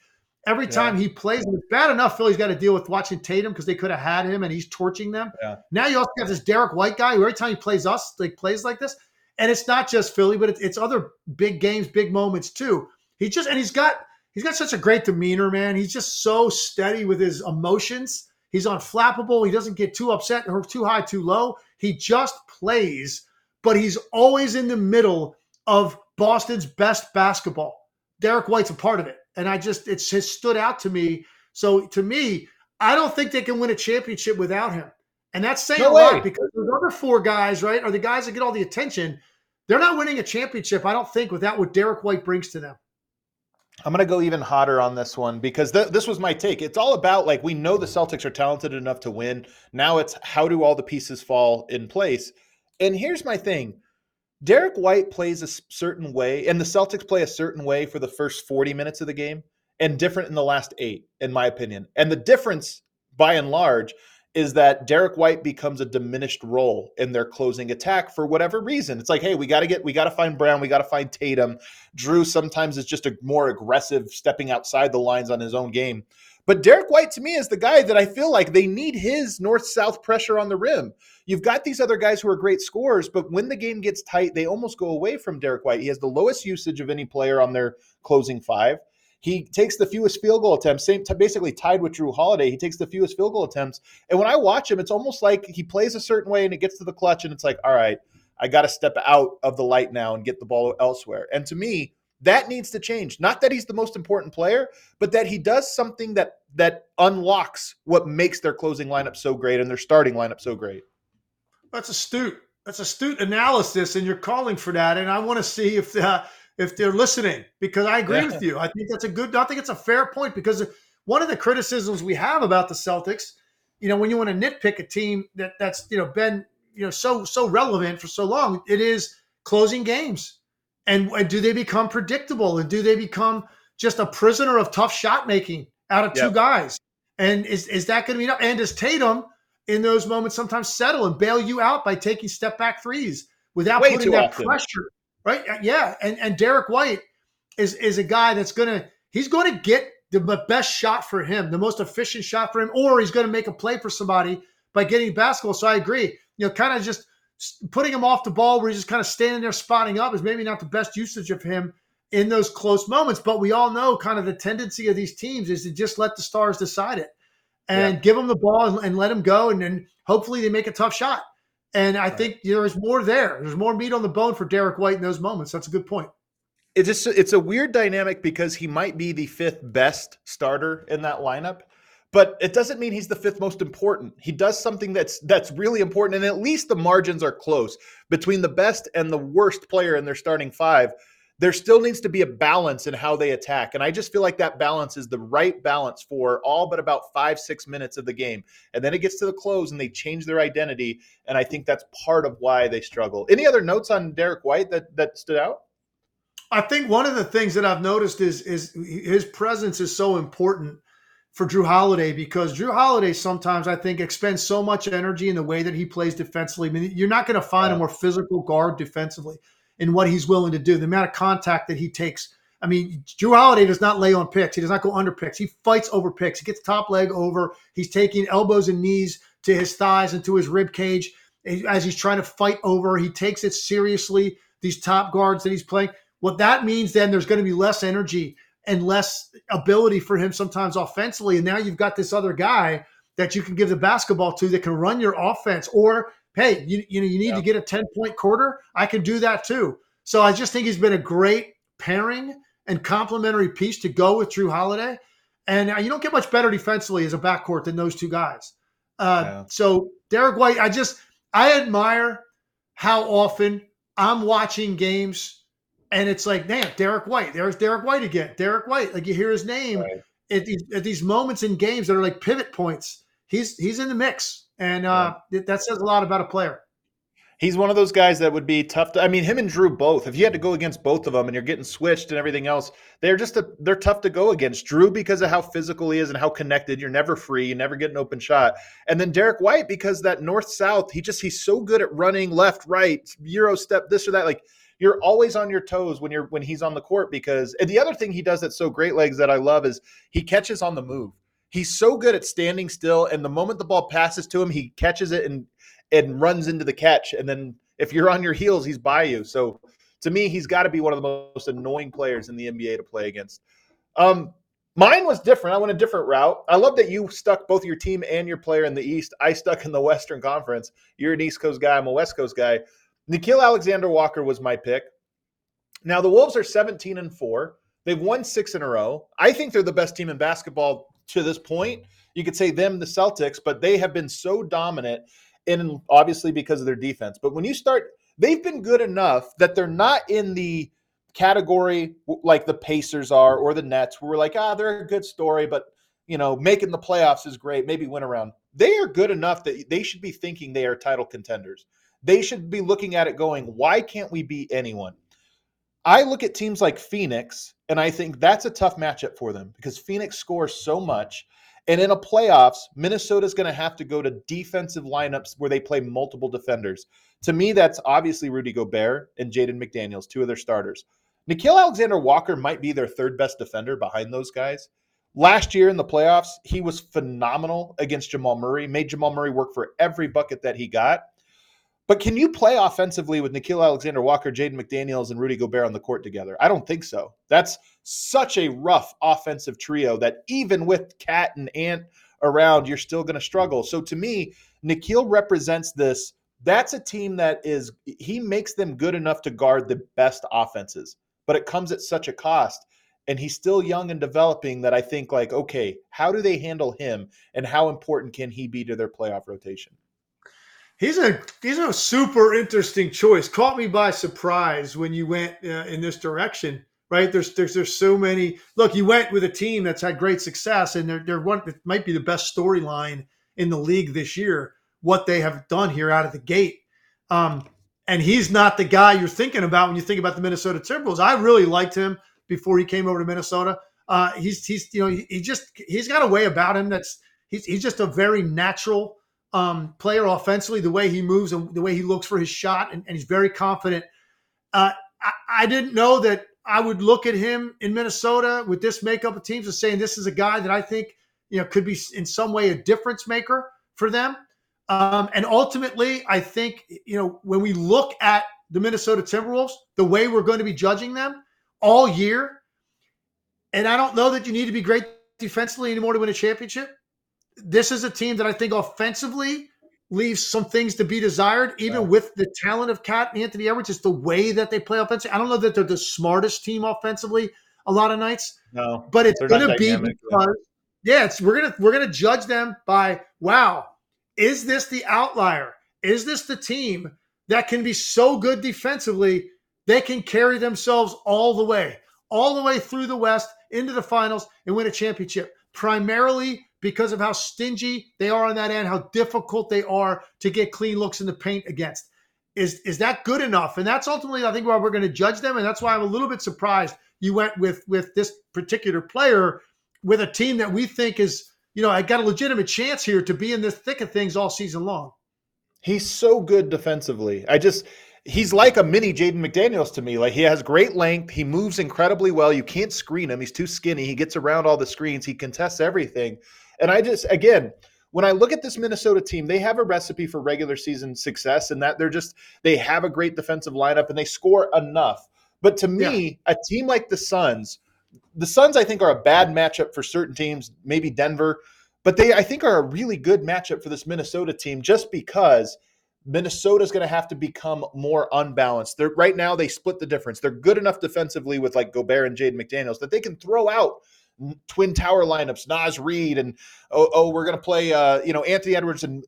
every time yeah. he plays. It's bad enough Philly's got to deal with watching Tatum because they could have had him and he's torching them. Yeah. Now you also have this Derrick White guy who every time he plays us, like plays like this, and it's not just Philly, but it's, other big games, big moments too. He just and he's got he's got such a great demeanor, man. He's just so steady with his emotions. He's unflappable. He doesn't get too upset or too high, too low. He just plays, but he's always in the middle of Boston's best basketball. Derrick White's a part of it, and I just it's has stood out to me. So to me, I don't think they can win a championship without him. And that's saying no a way. lot because those other four guys, right, are the guys that get all the attention. They're not winning a championship, I don't think, without what Derrick White brings to them. I'm going to go even hotter on this one because th- this was my take. It's all about like we know the Celtics are talented enough to win. Now it's how do all the pieces fall in place? And here's my thing. Derrick White plays a certain way and the Celtics play a certain way for the first 40 minutes of the game. and different in the last eight, in my opinion. And the difference, by and large, is that Derrick White becomes a diminished role in their closing attack for whatever reason. It's like, hey, we got to get, we got to find Brown, we got to find Tatum. Jrue sometimes is just a more aggressive, stepping outside the lines on his own game. But Derrick White to me is the guy that I feel like they need his north south pressure on the rim. You've got these other guys who are great scorers, but when the game gets tight, they almost go away from Derrick White. He has the lowest usage of any player on their closing five. He takes the fewest field goal attempts, same t- basically tied with Jrue Holiday. He takes the fewest field goal attempts. And when I watch him, it's almost like he plays a certain way and it gets to the clutch, and it's like, all right, I got to step out of the light now and get the ball elsewhere. And to me, that needs to change. Not that he's the most important player, but that he does something that that unlocks what makes their closing lineup so great and their starting lineup so great. That's astute. That's astute analysis, and you're calling for that. And I want to see if the, if they're listening because I agree yeah. with you. I think that's a good. I think it's a fair point because one of the criticisms we have about the Celtics, you know, when you want to nitpick a team that that's you know been you know so so relevant for so long, it is closing games and, and do they become predictable? And do they become just a prisoner of tough shot making out of two guys? And is, is that going to be enough? And does Tatum in those moments sometimes settle and bail you out by taking step back threes without Way putting that often. pressure? Right? Uh, yeah. And and Derrick White is is a guy that's gonna he's going to get the best shot for him, the most efficient shot for him, or he's going to make a play for somebody by getting basketball. So I agree. You know, kind of just putting him off the ball where he's just kind of standing there spotting up is maybe not the best usage of him in those close moments. But we all know kind of the tendency of these teams is to just let the stars decide it and yeah. give them the ball and, and let them go. And then hopefully they make a tough shot. And I right. think there's more there. There's more meat on the bone for Derrick White in those moments. That's a good point. It's just it's a weird dynamic because he might be the fifth best starter in that lineup but it doesn't mean he's the fifth most important. He does something that's that's really important, and at least the margins are close between the best and the worst player in their starting five. There still needs to be a balance in how they attack, and I just feel like that balance is the right balance for all but about five six minutes of the game, and then it gets to the close and they change their identity, and I think that's part of why they struggle. Any other notes on Derrick White that that stood out? I think one of the things that I've noticed is is his presence is so important for Jrue Holiday because Jrue Holiday sometimes I think expends so much energy in the way that he plays defensively. I mean, you're not going to find yeah. a more physical guard defensively in what he's willing to do. The amount of contact that he takes. I mean, Jrue Holiday does not lay on picks. He does not go under picks. He fights over picks. He gets top leg over. He's taking elbows and knees to his thighs and to his rib cage as he's trying to fight over. He takes it seriously. These top guards that he's playing. What that means then, there's going to be less energy and less ability for him sometimes offensively. And now you've got this other guy that you can give the basketball to that can run your offense. Or hey, you, you know you need yeah. to get a ten point quarter. I can do that too. So I just think he's been a great pairing and complementary piece to go with Jrue Holiday. And you don't get much better defensively as a backcourt than those two guys. Uh, yeah. So Derrick White, I just I admire how often I'm watching games and it's like, damn, Derrick White. There's Derrick White again. Derrick White. Like you hear his name right. at, these, at these moments in games that are like pivot points. He's he's in the mix, and uh, yeah. that says a lot about a player. He's one of those guys that would be tough to. I mean, him and Jrue both. If you had to go against both of them, and you're getting switched and everything else, they're just a, they're tough to go against. Jrue because of how physical he is and how connected. You're never free. You never get an open shot. And then Derrick White because that north south. He just he's so good at running left, right, euro step, this or that. Like you're always on your toes when you're when he's on the court because and the other thing he does that's so great legs that I love is he catches on the move. He's so good at standing still and the moment the ball passes to him, he catches it and and runs into the catch and then if you're on your heels, he's by you. So to me, he's got to be one of the most annoying players in the NBA to play against. Um, mine was different. I went a different route. I love that you stuck both your team and your player in the East. I stuck in the Western Conference. You're an East Coast guy. I'm a West Coast guy. Nickeil Alexander Walker was my pick. Now the Wolves are 17 and 4. They've won 6 in a row. I think they're the best team in basketball to this point. You could say them the Celtics, but they have been so dominant and obviously because of their defense. But when you start they've been good enough that they're not in the category like the Pacers are or the Nets where we're like, "Ah, they're a good story, but you know, making the playoffs is great, maybe win around." They are good enough that they should be thinking they are title contenders. They should be looking at it going, why can't we beat anyone? I look at teams like Phoenix, and I think that's a tough matchup for them because Phoenix scores so much. And in a playoffs, Minnesota's going to have to go to defensive lineups where they play multiple defenders. To me, that's obviously Rudy Gobert and Jaden McDaniels, two of their starters. Nickeil Alexander Walker might be their third best defender behind those guys. Last year in the playoffs, he was phenomenal against Jamal Murray, made Jamal Murray work for every bucket that he got. But can you play offensively with Nickeil Alexander Walker, Jaden McDaniels, and Rudy Gobert on the court together? I don't think so. That's such a rough offensive trio that even with KAT and Ant around, you're still going to struggle. So to me, Nickeil represents this. That's a team that is, he makes them good enough to guard the best offenses, but it comes at such a cost. And he's still young and developing that I think, like, okay, how do they handle him and how important can he be to their playoff rotation? He's a he's a super interesting choice. Caught me by surprise when you went uh, in this direction. Right there's there's there's so many. Look, you went with a team that's had great success, and they're they're one. It might be the best storyline in the league this year. What they have done here out of the gate. Um, and he's not the guy you're thinking about when you think about the Minnesota Timberwolves. I really liked him before he came over to Minnesota. Uh, he's he's you know he, he just he's got a way about him that's he's he's just a very natural um, player offensively, the way he moves and the way he looks for his shot, and, and he's very confident. Uh, I, I, didn't know that I would look at him in Minnesota with this makeup of teams and saying this is a guy that I think you know could be in some way a difference maker for them. Um, and ultimately, I think you know when we look at the Minnesota Timberwolves, the way we're going to be judging them all year, and I don't know that you need to be great defensively anymore to win a championship this is a team that I think offensively leaves some things to be desired, even yeah. with the talent of KAT and Anthony Edwards. It's the way that they play offensively. I don't know that they're the smartest team offensively a lot of nights. No, but it's going to be because yeah, it's, we're gonna we're gonna judge them by wow, is this the outlier? Is this the team that can be so good defensively they can carry themselves all the way, all the way through the West into the finals and win a championship? Primarily because of how stingy they are on that end, how difficult they are to get clean looks in the paint against. Is is that good enough? And that's ultimately, I think, why we're going to judge them. And that's why I'm a little bit surprised you went with with this particular player with a team that we think is, you know, I got a legitimate chance here to be in the thick of things all season long. He's so good defensively. I just he's like a mini Jaden McDaniels to me. Like he has great length. He moves incredibly well. You can't screen him. He's too skinny. He gets around all the screens. He contests everything. And I just, again, when I look at this Minnesota team, they have a recipe for regular season success and that they're just, they have a great defensive lineup and they score enough. But to me, yeah. a team like the Suns, the Suns, I think, are a bad matchup for certain teams, maybe Denver, but they, I think, are a really good matchup for this Minnesota team just because Minnesota's going to have to become more unbalanced. They're right now they split the difference. They're good enough defensively with like Gobert and Jade McDaniels that they can throw out twin tower lineups, Naz Reid, and oh, oh we're going to play, uh, you know, Anthony Edwards and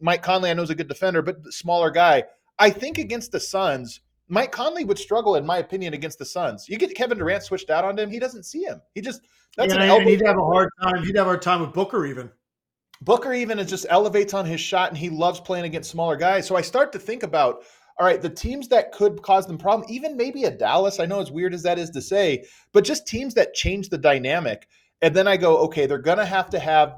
Mike Conley. I know is a good defender, but smaller guy. I think against the Suns, Mike Conley would struggle, in my opinion, against the Suns. You get Kevin Durant switched out on him, he doesn't see him. He just that's yeah, an elbow. He'd have a hard time. He'd have a hard time with Booker even. Booker even is just elevates on his shot, and he loves playing against smaller guys. So I start to think about all right, the teams that could cause them problem, even maybe a Dallas. I know as weird as that is to say, but just teams that change the dynamic. And then I go, okay, they're going to have to have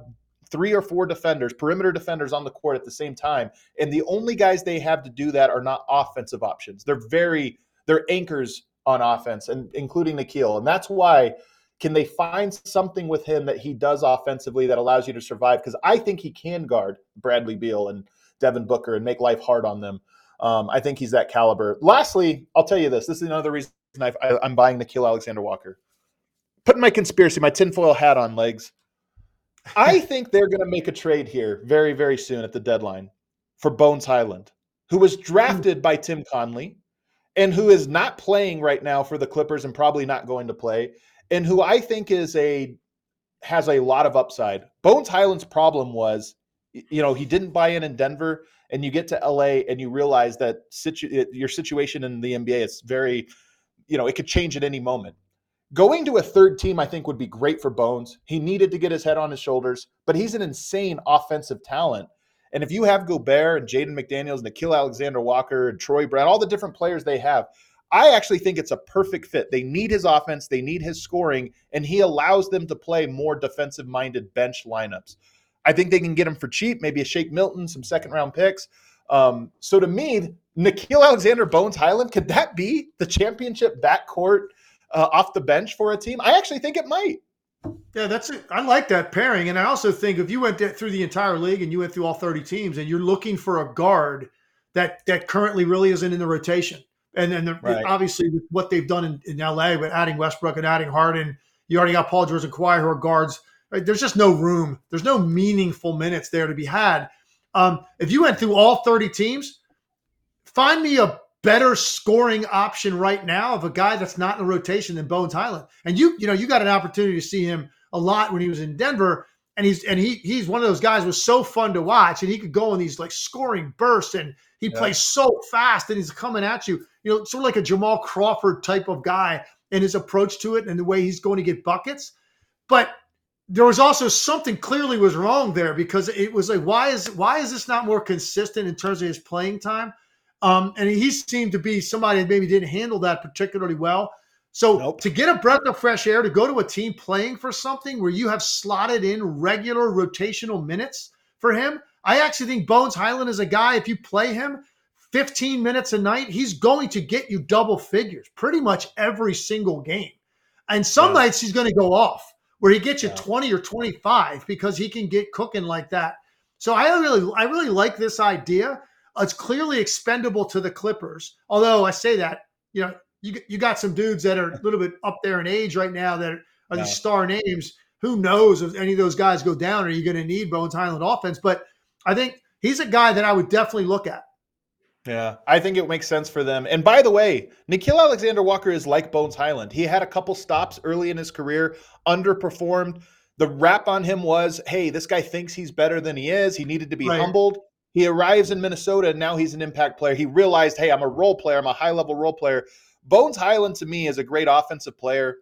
three or four defenders, perimeter defenders on the court at the same time. And the only guys they have to do that are not offensive options. They're very, they're anchors on offense, and including Nickeil. And that's why can they find something with him that he does offensively that allows you to survive? Because I think he can guard Bradley Beal and Devin Booker and make life hard on them. Um, I think he's that caliber. Lastly, I'll tell you this. This is another reason i am buying Nickeil Alexander Walker. Putting my conspiracy, my tinfoil hat on legs. I think they're going to make a trade here very, very soon at the deadline for Bones Hyland, who was drafted by Tim Connelly and who is not playing right now for the Clippers and probably not going to play, and who I think is a has a lot of upside. Bones Hyland's problem was, you know, he didn't buy in in Denver and you get to LA and you realize that situ- your situation in the NBA is very, you know, it could change at any moment. Going to a third team, I think, would be great for Bones. He needed to get his head on his shoulders, but he's an insane offensive talent. And if you have Gobert and Jaden McDaniels, Nickeil Alexander Walker, and Troy Brown, all the different players they have, I actually think it's a perfect fit. They need his offense, they need his scoring, and he allows them to play more defensive minded bench lineups. I think they can get him for cheap, maybe a Shake Milton, some second round picks. Um, so to me, Nickeil Alexander Bones Hyland, could that be the championship backcourt uh, off the bench for a team? I actually think it might. Yeah, that's it. I like that pairing, and I also think if you went through the entire league and you went through all thirty teams, and you're looking for a guard that that currently really isn't in the rotation, and then the, right. obviously with what they've done in, in LA, but adding Westbrook and adding Harden, you already got Paul George and Kawhi who are guards. Right? There's just no room. There's no meaningful minutes there to be had. Um, if you went through all 30 teams, find me a better scoring option right now of a guy that's not in the rotation than Bones Hyland. And you, you know, you got an opportunity to see him a lot when he was in Denver. And he's and he he's one of those guys was so fun to watch, and he could go in these like scoring bursts, and he yeah. plays so fast, and he's coming at you, you know, sort of like a Jamal Crawford type of guy in his approach to it and the way he's going to get buckets. But there was also something clearly was wrong there because it was like, why is why is this not more consistent in terms of his playing time? Um, and he seemed to be somebody that maybe didn't handle that particularly well. So nope. to get a breath of fresh air, to go to a team playing for something where you have slotted in regular rotational minutes for him, I actually think Bones Hyland is a guy. If you play him 15 minutes a night, he's going to get you double figures pretty much every single game. And some yeah. nights he's going to go off where he gets you yeah. 20 or 25 because he can get cooking like that. So I really, I really like this idea. It's clearly expendable to the Clippers. Although I say that, you know, you you got some dudes that are a little bit up there in age right now that are these star names. Who knows if any of those guys go down? Are you going to need Bones Hyland offense? But I think he's a guy that I would definitely look at. Yeah, I think it makes sense for them. And by the way, Nickeil Alexander Walker is like Bones Hyland. He had a couple stops early in his career, underperformed. The rap on him was, hey, this guy thinks he's better than he is. He needed to be right. humbled. He arrives in Minnesota and now he's an impact player. He realized, hey, I'm a role player. I'm a high level role player. Bones Hyland to me is a great offensive player.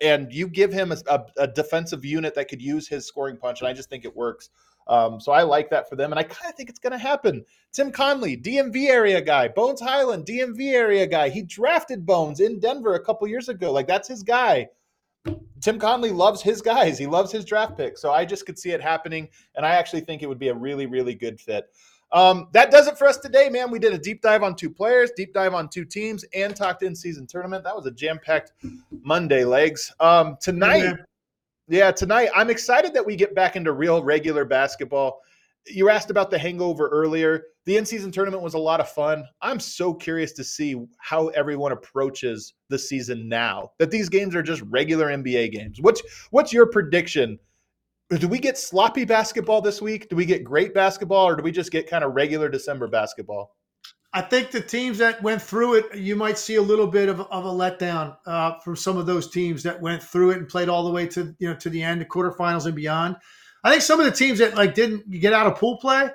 And you give him a, a, a defensive unit that could use his scoring punch. And I just think it works. Um, so I like that for them. And I kind of think it's going to happen. Tim Connelly, DMV area guy. Bones Hyland, DMV area guy. He drafted Bones in Denver a couple years ago. Like that's his guy. Tim Connelly loves his guys. He loves his draft pick. So I just could see it happening. And I actually think it would be a really, really good fit. Um, that does it for us today, man. We did a deep dive on two players, deep dive on two teams, and talked in season tournament. That was a jam packed Monday legs. Um, tonight. Yeah, tonight, I'm excited that we get back into real regular basketball. You asked about the hangover earlier. The in season tournament was a lot of fun. I'm so curious to see how everyone approaches the season now that these games are just regular NBA games. What's what's your prediction do we get sloppy basketball this week? Do we get great basketball, or do we just get kind of regular December basketball? I think the teams that went through it, you might see a little bit of, of a letdown uh, from some of those teams that went through it and played all the way to you know to the end, the quarterfinals and beyond. I think some of the teams that like didn't get out of pool play,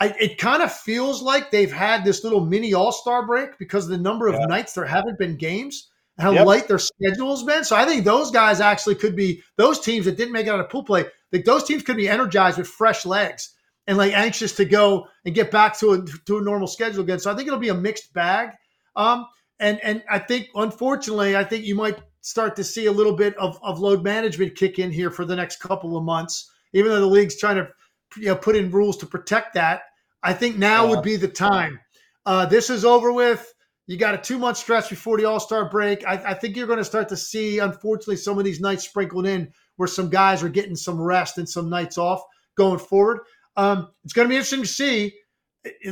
I, it kind of feels like they've had this little mini All Star break because of the number of yeah. nights there haven't been games how yep. light their schedule's been. So I think those guys actually could be those teams that didn't make it out of pool play. Like those teams could be energized with fresh legs and like anxious to go and get back to a to a normal schedule again. So I think it'll be a mixed bag. Um, and and I think unfortunately, I think you might start to see a little bit of, of load management kick in here for the next couple of months, even though the league's trying to you know put in rules to protect that. I think now yeah. would be the time. Uh, this is over with. You got a two month stretch before the All Star break. I, I think you're going to start to see, unfortunately, some of these nights sprinkled in where some guys are getting some rest and some nights off going forward. Um, it's going to be interesting to see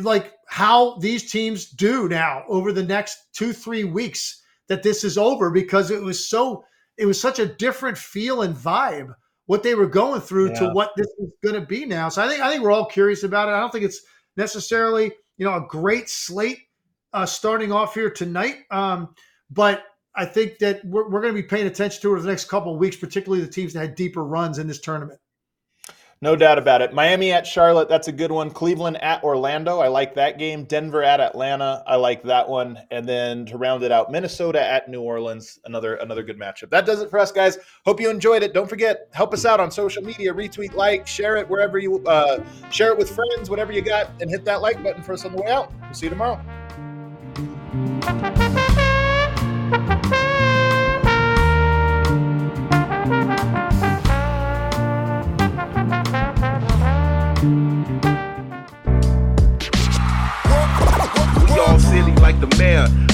like how these teams do now over the next two three weeks that this is over because it was so it was such a different feel and vibe what they were going through yeah. to what this is going to be now so i think i think we're all curious about it i don't think it's necessarily you know a great slate uh, starting off here tonight. Um, but I think that we're, we're going to be paying attention to it over the next couple of weeks, particularly the teams that had deeper runs in this tournament. No doubt about it. Miami at Charlotte, that's a good one. Cleveland at Orlando, I like that game. Denver at Atlanta, I like that one. And then to round it out, Minnesota at New Orleans, another another good matchup. That does it for us, guys. Hope you enjoyed it. Don't forget, help us out on social media, retweet, like, share it wherever you uh, share it with friends, whatever you got, and hit that like button for us on the way out. We'll see you tomorrow. The mayor.